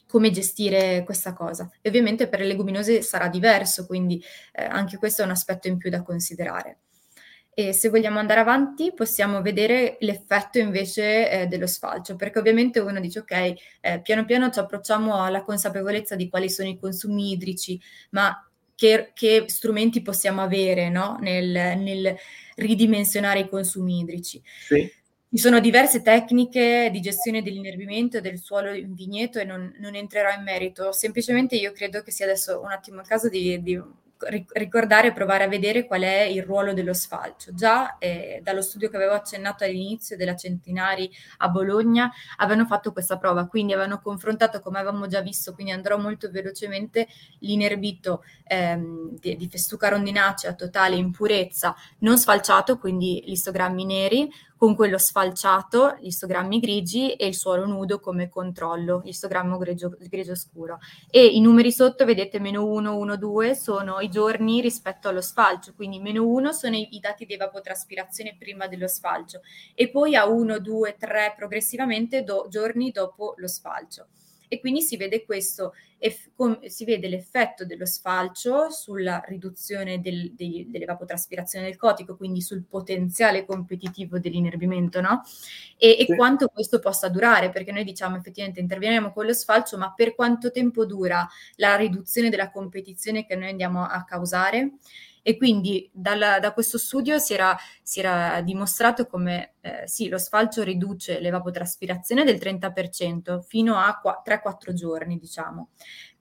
come gestire questa cosa. E ovviamente per le leguminose sarà diverso, quindi eh, anche questo è un aspetto in più da considerare. E se vogliamo andare avanti possiamo vedere l'effetto invece eh, dello sfalcio, perché ovviamente uno dice ok, eh, piano piano ci approcciamo alla consapevolezza di quali sono i consumi idrici, ma che, che strumenti possiamo avere no? nel, nel, ridimensionare i consumi idrici? Sì. Ci sono diverse tecniche di gestione dell'inervimento del suolo in vigneto e non, non, entrerò in merito, semplicemente io credo che sia adesso un attimo il caso di, di ricordare e provare a vedere qual è il ruolo dello sfalcio. Già eh, dallo studio che avevo accennato all'inizio della Centinari a Bologna avevano fatto questa prova, quindi avevano confrontato, come avevamo già visto, quindi andrò molto velocemente, l'inerbito ehm, di, di festuca rondinacea totale in purezza, non sfalciato, quindi listogrammi neri, con quello sfalciato, gli istogrammi grigi e il suolo nudo come controllo, l'istogrammo grigio, grigio scuro. E i numeri sotto, vedete, meno 1, 1, 2 sono i giorni rispetto allo sfalcio, quindi meno 1 sono i, i dati di evapotraspirazione prima dello sfalcio. E poi a 1, 2, 3 progressivamente do, giorni dopo lo sfalcio e quindi si vede questo, eff- com- si vede l'effetto dello sfalcio sulla riduzione del, dei, dell'evapotraspirazione del cotico, quindi sul potenziale competitivo dell'inerbimento, no? E, e sì. quanto questo possa durare, perché noi diciamo effettivamente interveniamo con lo sfalcio, ma per quanto tempo dura la riduzione della competizione che noi andiamo a causare? E quindi dalla, da questo studio si era, si era dimostrato come eh, sì, lo sfalcio riduce l'evapotraspirazione del 30% fino a 3-4 giorni, diciamo.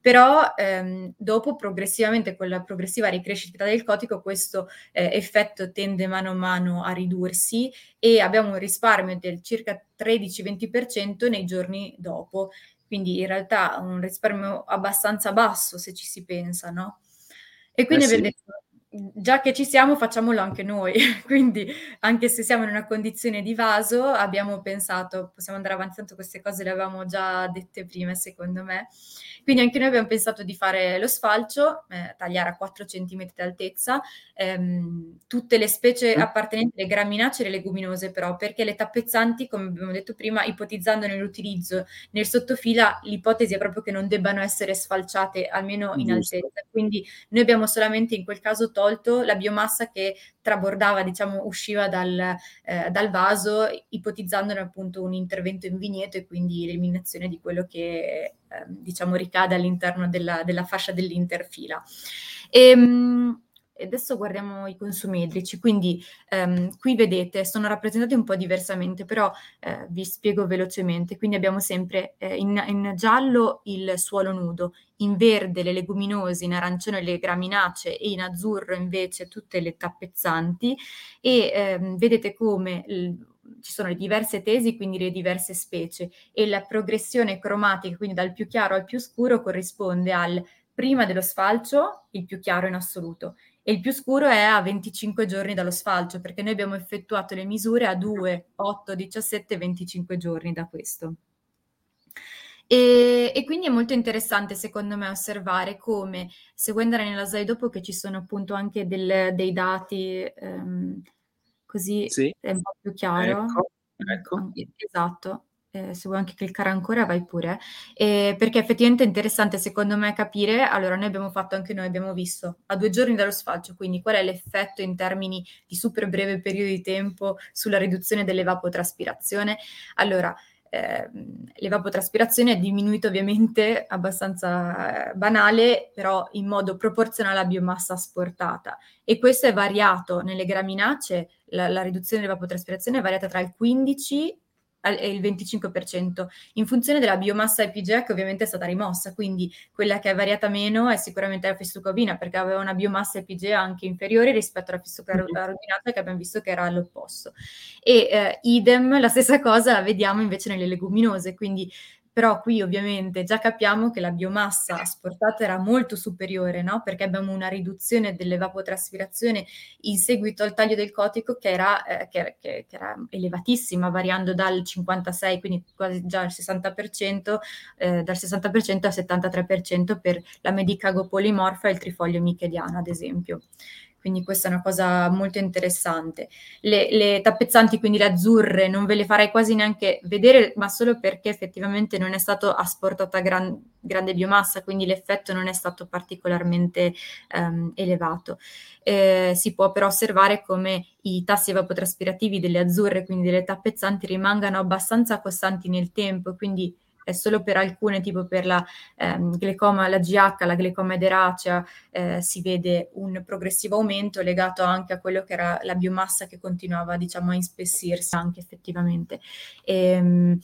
Però ehm, dopo progressivamente, con la progressiva ricrescita del cotico, questo eh, effetto tende mano a mano a ridursi e abbiamo un risparmio del circa 13-20% nei giorni dopo. Quindi in realtà un risparmio abbastanza basso se ci si pensa, no? E quindi eh sì. abbiamo detto già che ci siamo, facciamolo anche noi. Quindi, anche se siamo in una condizione di vaso, abbiamo pensato, possiamo andare avanti, tanto queste cose le avevamo già dette prima, secondo me. Quindi anche noi abbiamo pensato di fare lo sfalcio, eh, tagliare a 4 cm d'altezza, ehm, tutte le specie mm. appartenenti alle graminacee e alle leguminose però, perché le tappezzanti, come abbiamo detto prima, ipotizzando nell'utilizzo nel sottofila, l'ipotesi è proprio che non debbano essere sfalciate almeno in Giusto. altezza. Quindi noi abbiamo solamente in quel caso tolto tolto, la biomassa che trabordava, diciamo, usciva dal, eh, dal vaso, ipotizzandone appunto un intervento in vigneto e quindi l'eliminazione di quello che, eh, diciamo, ricade all'interno della, della fascia dell'interfila. E, ehm, adesso guardiamo i consumi idrici, quindi ehm, qui vedete sono rappresentati un po' diversamente, però eh, vi spiego velocemente. Quindi abbiamo sempre eh, in, in, giallo il suolo nudo, in verde le leguminose, in arancione le graminacee e in azzurro invece tutte le tappezzanti. E ehm, vedete come l- ci sono le diverse tesi, quindi le diverse specie. E la progressione cromatica, quindi dal più chiaro al più scuro, corrisponde al prima dello sfalcio, il più chiaro in assoluto, e il più scuro è a 25 giorni dallo sfalcio, perché noi abbiamo effettuato le misure a 2, 8, 17 25 giorni da questo. E, e, quindi è molto interessante secondo me osservare come, seguendo nella slide dopo che ci sono appunto anche del, dei dati, ehm, così sì. è un po' più chiaro. Ecco, ecco. Esatto eh, se vuoi anche cliccare ancora vai pure, eh, perché effettivamente è interessante secondo me capire, allora noi abbiamo fatto anche noi, abbiamo visto a due giorni dallo sfalcio, quindi qual è l'effetto in termini di super breve periodo di tempo sulla riduzione dell'evapotraspirazione. Allora, eh, l'evapotraspirazione è diminuita ovviamente abbastanza eh, banale, però in modo proporzionale alla biomassa asportata. E questo è variato nelle graminacee, la, la riduzione dell'evapotraspirazione è variata tra il 15 il 25%, in funzione della biomassa IPGA che ovviamente è stata rimossa, quindi quella che è variata meno è sicuramente la festuca ovina, perché aveva una biomassa IPGA anche inferiore rispetto alla mm-hmm. rodinata che abbiamo visto che era all'opposto. E eh, idem, la stessa cosa la vediamo invece nelle leguminose, quindi però qui ovviamente già capiamo che la biomassa asportata era molto superiore, no? perché abbiamo una riduzione dell'evapotraspirazione in seguito al taglio del cotico che era, eh, che, che, che era elevatissima, variando dal 56, quindi quasi già al 60%, eh, dal 60% al 73% per la medicago polimorfa e il trifoglio micheliano, ad esempio quindi questa è una cosa molto interessante. Le, le, tappezzanti, quindi le azzurre, non ve le farei quasi neanche vedere, ma solo perché effettivamente non è stato asportata gran, grande biomassa, quindi l'effetto non è stato particolarmente um, elevato. Eh, si può però osservare come i tassi evapotraspirativi delle azzurre, quindi delle tappezzanti, rimangano abbastanza costanti nel tempo, quindi è solo per alcune, tipo per la ehm, glecoma, la GH, la glecoma ederacea, eh, si vede un progressivo aumento legato anche a quello che era la biomassa che continuava, diciamo, a inspessirsi anche effettivamente. Ehm,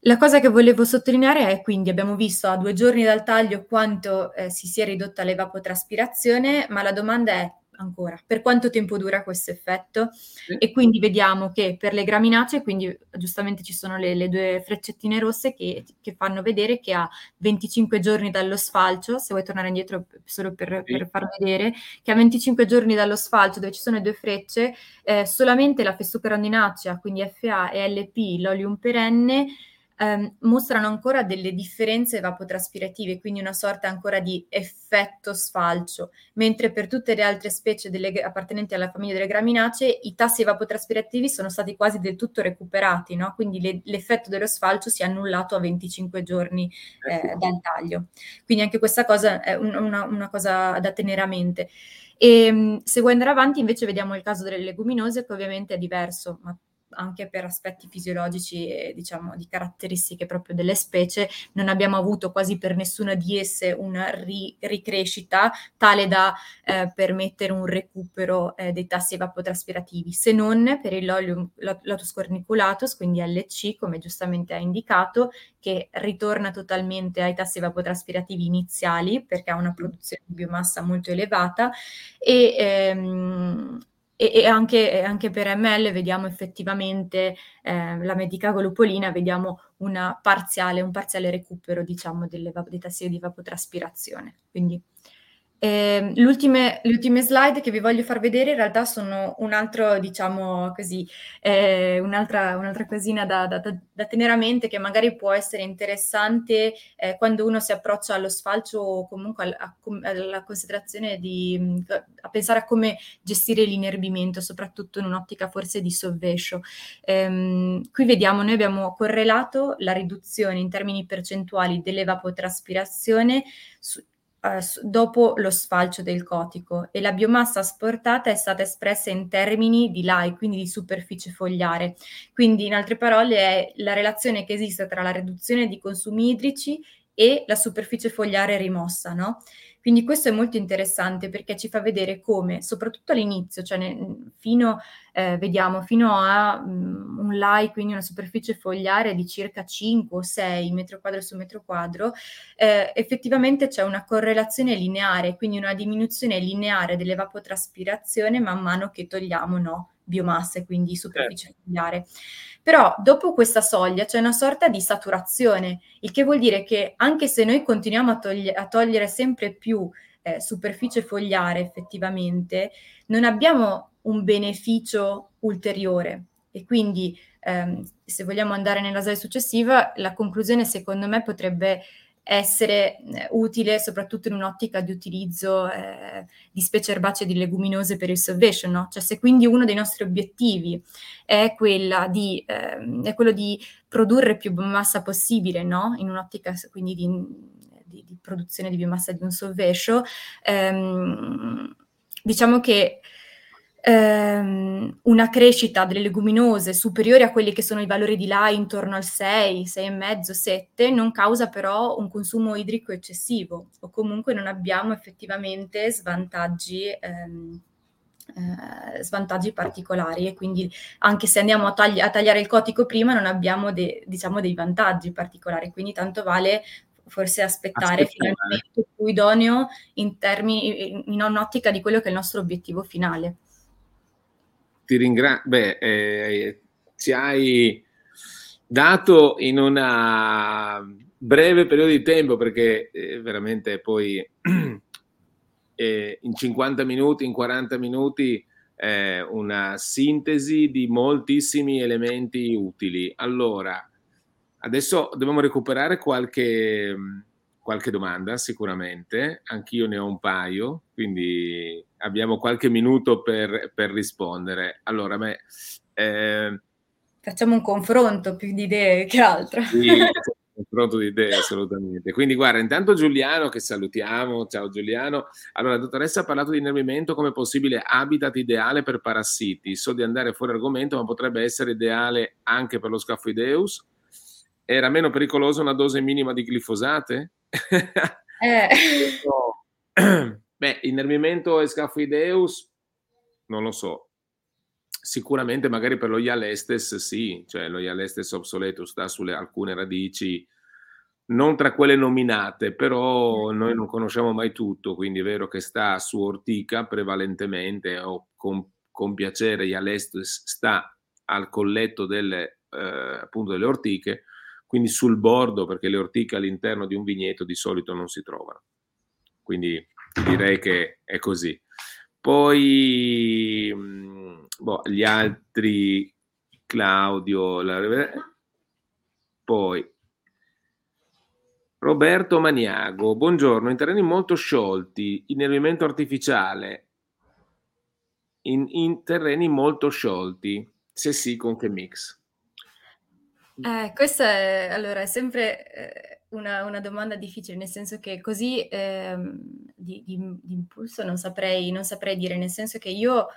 la cosa che volevo sottolineare è quindi abbiamo visto a due giorni dal taglio quanto eh, si sia ridotta l'evapotraspirazione, ma la domanda è ancora. Per quanto tempo dura questo effetto? Sì. E quindi vediamo che per le graminacee, quindi giustamente ci sono le, le due freccettine rosse che, che, fanno vedere che a 25 giorni dallo sfalcio, se vuoi tornare indietro solo per, sì. per far vedere, che a 25 giorni dallo sfalcio dove ci sono le due frecce, eh, solamente la festucarandinacea, quindi FA e LP, l'olium perenne, ehm, mostrano ancora delle differenze evapotraspirative, quindi una sorta ancora di effetto sfalcio, mentre per tutte le altre specie delle, appartenenti alla famiglia delle graminacee i tassi evapotraspirativi sono stati quasi del tutto recuperati, no? quindi le, l'effetto dello sfalcio si è annullato a 25 giorni eh, dal taglio. Quindi anche questa cosa è un, una, una cosa da tenere a mente. E ehm, se vuoi andare avanti invece vediamo il caso delle leguminose che ovviamente è diverso, ma anche per aspetti fisiologici e diciamo di caratteristiche proprio delle specie, non abbiamo avuto quasi per nessuna di esse una ri- ricrescita tale da eh, permettere un recupero eh, dei tassi evapotraspirativi, se non per il l'olium corniculatus, quindi LC, come giustamente ha indicato, che ritorna totalmente ai tassi evapotraspirativi iniziali perché ha una produzione di biomassa molto elevata e ehm, e, e anche, anche, per ML vediamo effettivamente eh, la medicago lupolina, vediamo parziale, un parziale recupero diciamo, delle, dei tassi di vapotraspirazione. Quindi eh, le, ultime, le, ultime, slide che vi voglio far vedere in realtà sono un altro, diciamo così, eh, un'altra, un'altra, cosina da, da, da, tenere a mente che magari può essere interessante eh, quando uno si approccia allo sfalcio o comunque al, a, alla considerazione di a pensare a come gestire l'inerbimento, soprattutto in un'ottica forse di sovvescio. Ehm, qui vediamo, noi abbiamo correlato la riduzione in termini percentuali dell'evapotraspirazione su, eh, dopo lo sfalcio del cotico e la biomassa asportata è stata espressa in termini di LAI, quindi di superficie fogliare. Quindi in altre parole è la relazione che esiste tra la riduzione di consumi idrici e la superficie fogliare rimossa, no? Quindi questo è molto interessante perché ci fa vedere come, soprattutto all'inizio, cioè ne, fino, eh, vediamo, fino a um, un LAI, quindi una superficie fogliare di circa 5 o 6 metro quadro su metro quadro, eh, effettivamente c'è una correlazione lineare, quindi una diminuzione lineare dell'evapotraspirazione man mano che togliamo no, biomasse, quindi superficie certo. fogliare. Però dopo questa soglia c'è una sorta di saturazione, il che vuol dire che anche se noi continuiamo a, togli- a togliere sempre più eh, superficie fogliare effettivamente, non abbiamo un beneficio ulteriore. E quindi, ehm, se vogliamo andare nella slide successiva, la conclusione secondo me potrebbe essere eh, utile soprattutto in un'ottica di utilizzo eh, di specie erbacee di leguminose per il salvation, no? Cioè se quindi uno dei nostri obiettivi è, di, eh, è quello di produrre più biomassa possibile, no? In un'ottica quindi di, di, di, produzione di biomassa di un salvation, ehm, diciamo che ehm, una crescita delle leguminose superiore a quelli che sono i valori di là intorno al 6, 6,5, 7, non causa però un consumo idrico eccessivo o comunque non abbiamo effettivamente svantaggi. Ehm, eh, svantaggi particolari e quindi anche se andiamo a, tagli- a, tagliare il cotico prima non abbiamo de- diciamo dei vantaggi particolari quindi tanto vale forse aspettare, aspettare. fino al momento più idoneo in termini in un'ottica di quello che è il nostro obiettivo finale ti ringrazio. Beh, eh, ci hai dato in un breve periodo di tempo, perché eh, veramente poi eh, in 50 minuti, in 40 minuti, una sintesi di moltissimi elementi utili. Allora, adesso dobbiamo recuperare qualche qualche domanda sicuramente, anch'io ne ho un paio, quindi abbiamo qualche minuto per, per rispondere. Allora, beh, eh, facciamo un confronto più di idee che altro. Sì, un confronto di idee assolutamente. Quindi guarda, intanto Giuliano che salutiamo, ciao Giuliano. Allora, la dottoressa ha parlato di innervimento come possibile habitat ideale per parassiti. So di andare fuori argomento, ma potrebbe essere ideale anche per lo Scaphoideus. Era meno pericolosa una dose minima di glifosate? Eh. Beh, innervimento e scafoideus, non lo so. Sicuramente magari per lo Ialestes sì, cioè lo Ialestes obsoleto sta sulle alcune radici, non tra quelle nominate, però noi non conosciamo mai tutto, quindi è vero che sta su ortica prevalentemente o con, con piacere Ialestes sta al colletto delle, eh, appunto delle ortiche, quindi sul bordo, perché le ortiche all'interno di un vigneto di solito non si trovano. Quindi direi che è così. Poi mm, boh, gli altri, Claudio, la... poi Roberto Maniago, buongiorno, in terreni molto sciolti, innervamento artificiale, in, in terreni molto sciolti, se sì, con che mix? Eh, questa è, allora, è sempre eh, una, una, domanda difficile, nel senso che così eh, di, di, di, impulso non saprei, non saprei dire, nel senso che io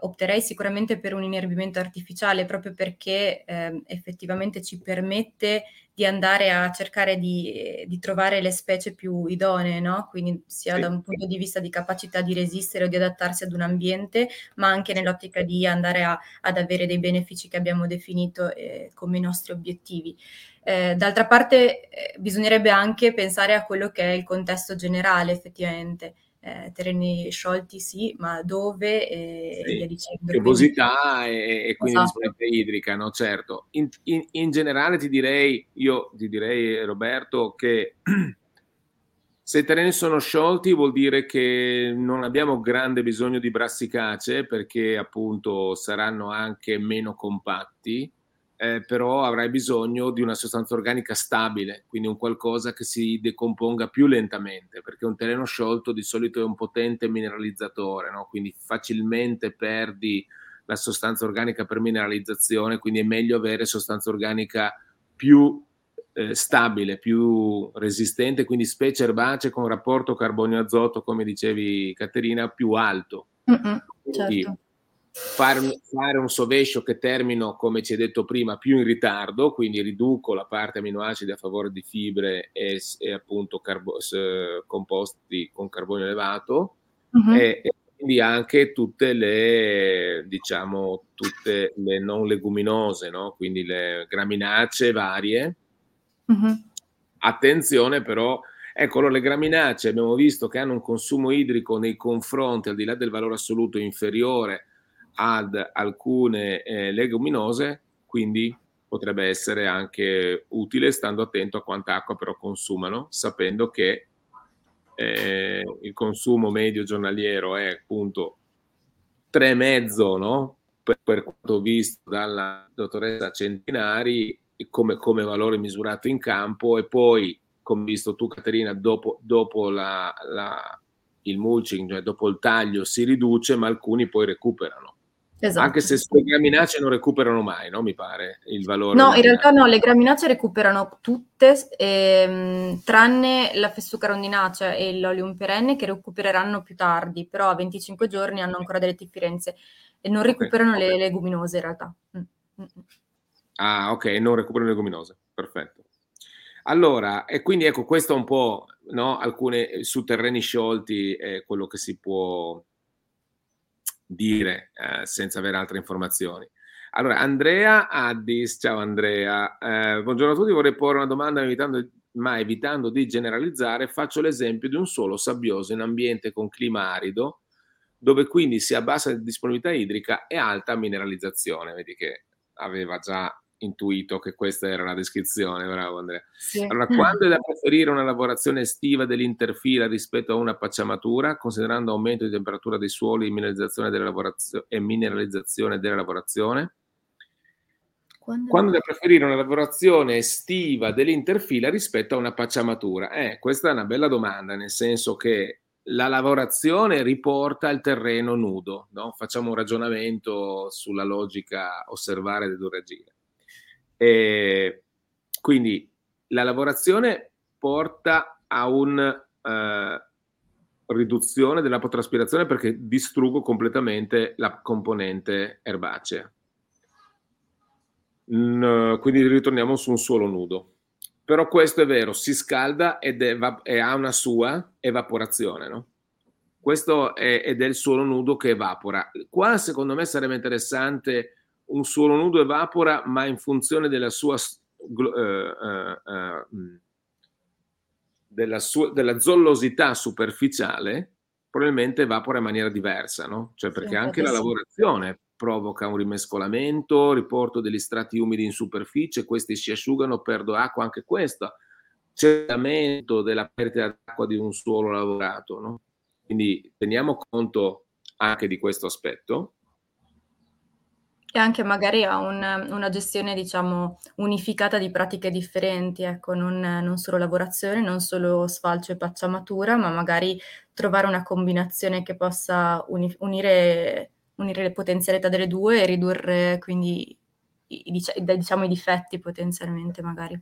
opterei sicuramente per un inerbimento artificiale proprio perché eh, effettivamente ci permette di andare a cercare di, di, trovare le specie più idonee, no? quindi sia sì. da un punto di vista di capacità di resistere o di adattarsi ad un ambiente, ma anche nell'ottica di andare a, ad avere dei benefici che abbiamo definito eh, come i nostri obiettivi. Eh, d'altra parte eh, bisognerebbe anche pensare a quello che è il contesto generale effettivamente eh, terreni sciolti sì, ma dove e sì, via dicendo. Piovosità e, e, quindi esatto. disponibilità idrica, no? Certo. In, in, in, generale ti direi, io ti direi Roberto, che se i terreni sono sciolti vuol dire che non abbiamo grande bisogno di brassicacee perché appunto saranno anche meno compatti eh, però avrai bisogno di una sostanza organica stabile, quindi un qualcosa che si decomponga più lentamente, perché un terreno sciolto di solito è un potente mineralizzatore, no? quindi facilmente perdi la sostanza organica per mineralizzazione, quindi è meglio avere sostanza organica più eh, stabile, più resistente, quindi specie erbacee con rapporto carbonio-azoto, come dicevi Caterina, più alto. Mm-hmm, certo. Fare, fare, un sovescio che termino, come ci hai detto prima, più in ritardo, quindi riduco la parte aminoacidi a favore di fibre e, e appunto carbo, composti con carbonio elevato, mm-hmm. e, e quindi anche tutte le, diciamo, tutte le non leguminose, no? quindi le graminacee varie. Mm-hmm. Attenzione però, ecco, le graminacee abbiamo visto che hanno un consumo idrico nei confronti, al di là del valore assoluto, inferiore ad alcune eh, leguminose, quindi potrebbe essere anche utile stando attento a quanta acqua però consumano, sapendo che eh, il consumo medio giornaliero è appunto 3,5 no? per, per quanto visto dalla dottoressa Centinari come, come, valore misurato in campo e poi come visto tu Caterina dopo, dopo la, la, il mulching cioè dopo il taglio si riduce ma alcuni poi recuperano Esatto. Anche se le graminacee non recuperano mai, no? Mi pare il valore. No, in realtà no, le graminacee recuperano tutte, ehm, tranne la fessuca rondinacea e l'olium perenne che recupereranno più tardi, però a 25 giorni hanno ancora delle differenze e non recuperano okay, le leguminose in realtà. Mm, mm, mm. Ah, ok, non recuperano le leguminose, perfetto. Allora, e quindi ecco, questo è un po', no? Alcune su terreni sciolti è quello che si può dire eh, senza avere altre informazioni. Allora, Andrea Addis, ciao Andrea, eh, buongiorno a tutti, vorrei porre una domanda evitando, ma evitando di generalizzare, faccio l'esempio di un suolo sabbioso in ambiente con clima arido, dove quindi si ha bassa disponibilità idrica e alta mineralizzazione, vedi che aveva già intuito che questa era la descrizione, bravo Andrea. Sì. Allora, quando è da preferire una lavorazione estiva dell'interfila rispetto a una pacciamatura, considerando aumento di temperatura dei suoli e mineralizzazione della lavorazione, e mineralizzazione della lavorazione? Quando... quando è da preferire una lavorazione estiva dell'interfila rispetto a una pacciamatura? Eh, questa è una bella domanda, nel senso che la lavorazione riporta il terreno nudo, no? facciamo un ragionamento sulla logica osservare ed agire. E quindi la lavorazione porta a una uh, riduzione dell'apotraspirazione perché distruggo completamente la componente erbacea. Mm, quindi ritorniamo su un suolo nudo. Però questo è vero, si scalda ed eva- e ha una sua evaporazione, no? Questo è, ed è il suolo nudo che evapora. Qua secondo me sarebbe interessante un suolo nudo evapora, ma in funzione della sua, uh, della, sua della, zollosità superficiale, probabilmente evapora in maniera diversa, no? Cioè perché sì, anche la lavorazione provoca un rimescolamento, riporto degli strati umidi in superficie, questi si asciugano, perdo acqua, anche questo accentramento della perdita d'acqua di un suolo lavorato, no? Quindi teniamo conto anche di questo aspetto e anche magari a un una gestione, diciamo, unificata di pratiche differenti, ecco, non non solo lavorazione, non solo sfalcio e pacciamatura, ma magari trovare una combinazione che possa uni unire unire le potenzialità delle due e ridurre quindi i dicia diciamo i difetti potenzialmente magari.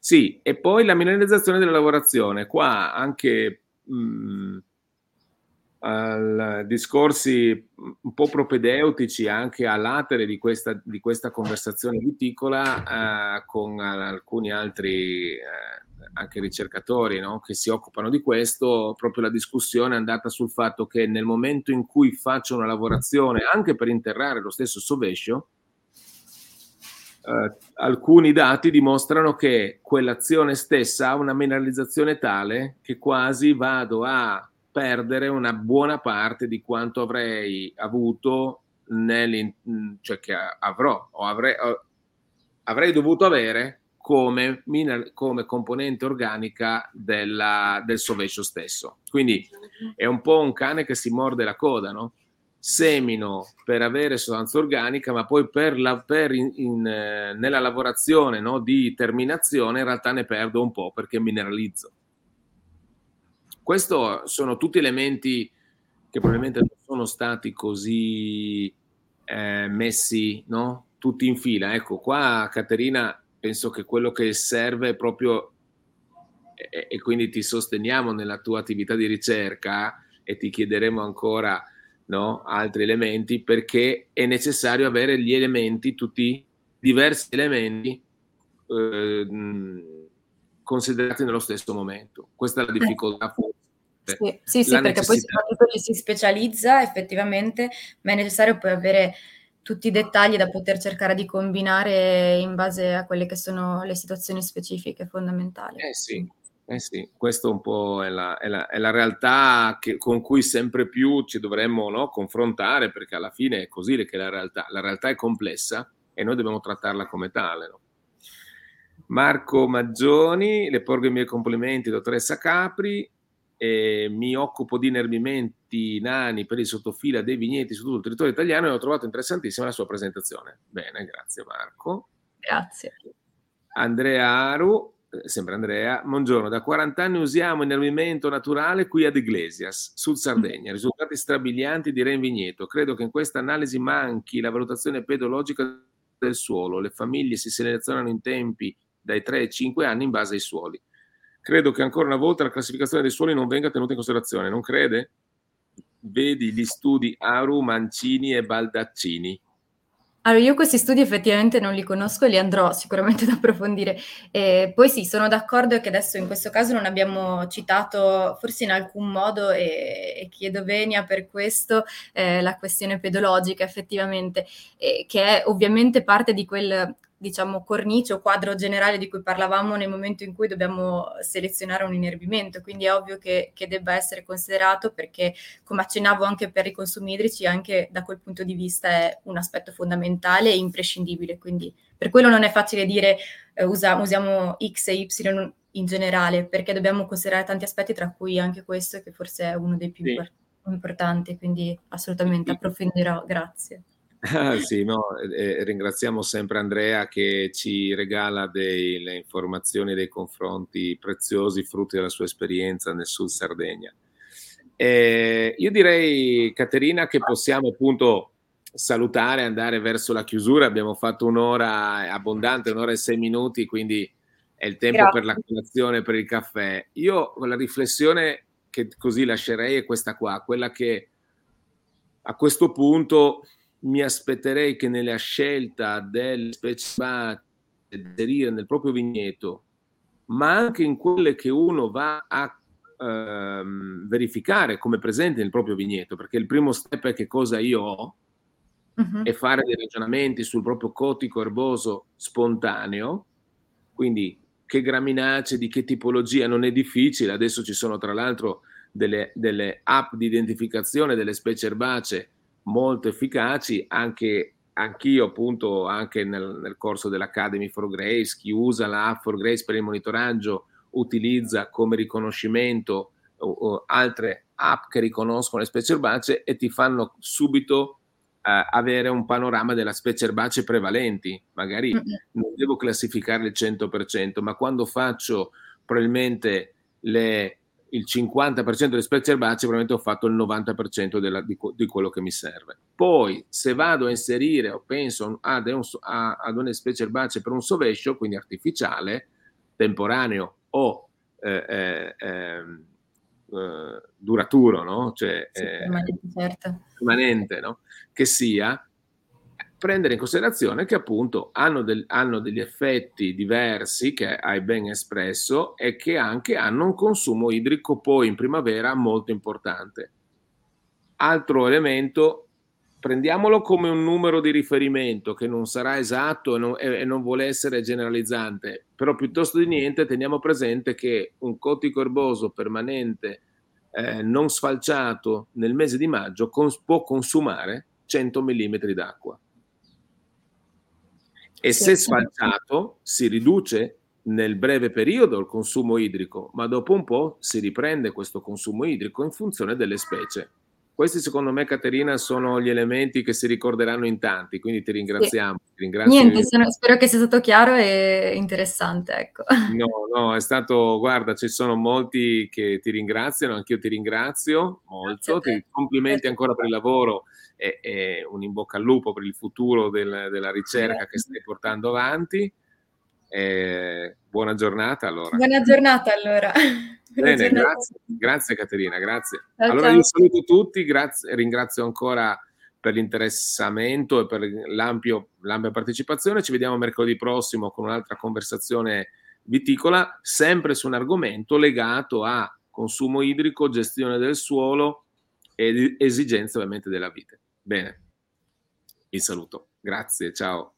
Sì, e poi la mineralizzazione della lavorazione. Qua anche, mhmm al discorsi un po' propedeutici anche a latere di questa, di questa conversazione viticola eh, con alcuni altri eh, anche ricercatori no? che si occupano di questo, proprio la discussione è andata sul fatto che nel momento in cui faccio una lavorazione anche per interrare lo stesso sovescio, eh, alcuni dati dimostrano che quell'azione stessa ha una mineralizzazione tale che quasi vado a perdere una buona parte di quanto avrei avuto, cioè che avrò o avrei, avrei dovuto avere come, come componente organica della, del sovescio stesso. Quindi è un po' un cane che si morde la coda, no? Semino per avere sostanza organica, ma poi per la, per in, in, nella lavorazione no, di terminazione in realtà ne perdo un po' perché mineralizzo. Questi sono tutti elementi che probabilmente non sono stati così eh, messi no? tutti in fila. Ecco, qua Caterina penso che quello che serve è proprio, e, e quindi ti sosteniamo nella tua attività di ricerca e ti chiederemo ancora no, altri elementi, perché è necessario avere gli elementi, tutti diversi elementi eh, considerati nello stesso momento. Questa è la difficoltà Sì, sì, sì perché poi soprattutto ci si specializza effettivamente, ma è necessario poi avere tutti i dettagli da poter cercare di combinare in base a quelle che sono le situazioni specifiche fondamentali. Eh sì, eh sì, questa un po' è la, è la, è la realtà che, con cui sempre più ci dovremmo no, confrontare, perché alla fine è così che la realtà, la realtà è complessa e noi dobbiamo trattarla come tale. No? Marco Maggioni, le porgo i miei complimenti, dottoressa Capri, eh, mi occupo di inerbimenti nani per il sottofila dei vigneti su tutto il territorio italiano e ho trovato interessantissima la sua presentazione. Bene, grazie Marco. Grazie. Andrea Aru, eh, sempre Andrea, buongiorno, da 40 anni usiamo inerbimento naturale qui ad Iglesias, Sud Sardegna, risultati strabilianti direi in vigneto. Credo che in questa analisi manchi la valutazione pedologica del suolo, le famiglie si selezionano in tempi dai 3 ai 5 anni in base ai suoli credo che ancora una volta la classificazione dei suoli non venga tenuta in considerazione, non crede? Vedi gli studi Aru, Mancini e Baldaccini. Allora, io questi studi effettivamente non li conosco, li andrò sicuramente ad approfondire. E poi sì, sono d'accordo che adesso in questo caso non abbiamo citato, forse in alcun modo, e, e chiedo venia per questo, eh, la questione pedologica effettivamente, eh, che è ovviamente parte di quel diciamo, cornice o quadro generale di cui parlavamo nel momento in cui dobbiamo selezionare un inerbimento, quindi è ovvio che, che debba essere considerato perché, come accennavo anche per i consumi idrici, anche da quel punto di vista è un aspetto fondamentale e imprescindibile, quindi per quello non è facile dire eh, usa, usiamo X e Y in generale, perché dobbiamo considerare tanti aspetti, tra cui anche questo, che forse è uno dei più sì. importanti, quindi assolutamente approfondirò, grazie. Ah, sì, no, eh, ringraziamo sempre Andrea che ci regala delle informazioni e dei confronti preziosi, frutti della sua esperienza nel Sud Sardegna. Eh, io direi, Caterina, che possiamo appunto salutare andare verso la chiusura. Abbiamo fatto un'ora abbondante, un'ora e sei minuti, quindi è il tempo Grazie. per la colazione, per il caffè. Io la riflessione che così lascerei è questa qua, quella che a questo punto mi aspetterei che nella scelta delle specie inserire nel proprio vigneto, ma anche in quelle che uno va a ehm, verificare come presente nel proprio vigneto, perché il primo step è che cosa io ho uh-huh. e fare dei ragionamenti sul proprio cotico erboso spontaneo, quindi che graminace, di che tipologia, non è difficile, adesso ci sono tra l'altro delle, delle app di identificazione delle specie erbacee molto efficaci, anche anch'io appunto anche nel, nel, corso dell'Academy for Grace, chi usa la app for Grace per il monitoraggio utilizza come riconoscimento uh, altre app che riconoscono le specie erbacee e ti fanno subito uh, avere un panorama della specie erbacee prevalenti. Magari non devo classificare il 100%, ma quando faccio probabilmente le il 50% delle specie erbacee, probabilmente ho fatto il 90% della, di, di, quello che mi serve. Poi, se vado a inserire o penso ad, un, ad una specie erbacee per un sovescio, quindi artificiale, temporaneo o eh, eh, ehm, eh, duraturo, no? cioè, sì, eh, permanente, certo. permanente no? che sia, prendere in considerazione che appunto hanno, del, hanno, degli effetti diversi che hai ben espresso e che anche hanno un consumo idrico poi in primavera molto importante. Altro elemento, prendiamolo come un numero di riferimento che non sarà esatto e non, e non vuole essere generalizzante, però piuttosto di niente teniamo presente che un cotico erboso permanente eh, non sfalciato nel mese di maggio cons- può consumare 100 mm d'acqua e se sfalciato si riduce nel breve periodo il consumo idrico, ma dopo un po' si riprende questo consumo idrico in funzione delle specie. Questi secondo me, Caterina, sono gli elementi che si ricorderanno in tanti, quindi ti ringraziamo. Sì. Ti Niente, sono, spero che sia stato chiaro e interessante. Ecco. No, no, è stato, guarda, ci sono molti che ti ringraziano, anch'io ti ringrazio molto, ti complimenti ancora per il lavoro e, e, un in bocca al lupo per il futuro del, della ricerca che stai portando avanti. Eh, buona giornata allora. Buona giornata allora. Bene, giornata. Grazie, grazie Caterina, grazie. Ciao, allora ciao. io saluto tutti, grazie, ringrazio ancora per l'interessamento e per l'ampia partecipazione. Ci vediamo mercoledì prossimo con un'altra conversazione viticola, sempre su un argomento legato a consumo idrico, gestione del suolo e esigenze ovviamente della vite. Bene, vi saluto. Grazie, ciao.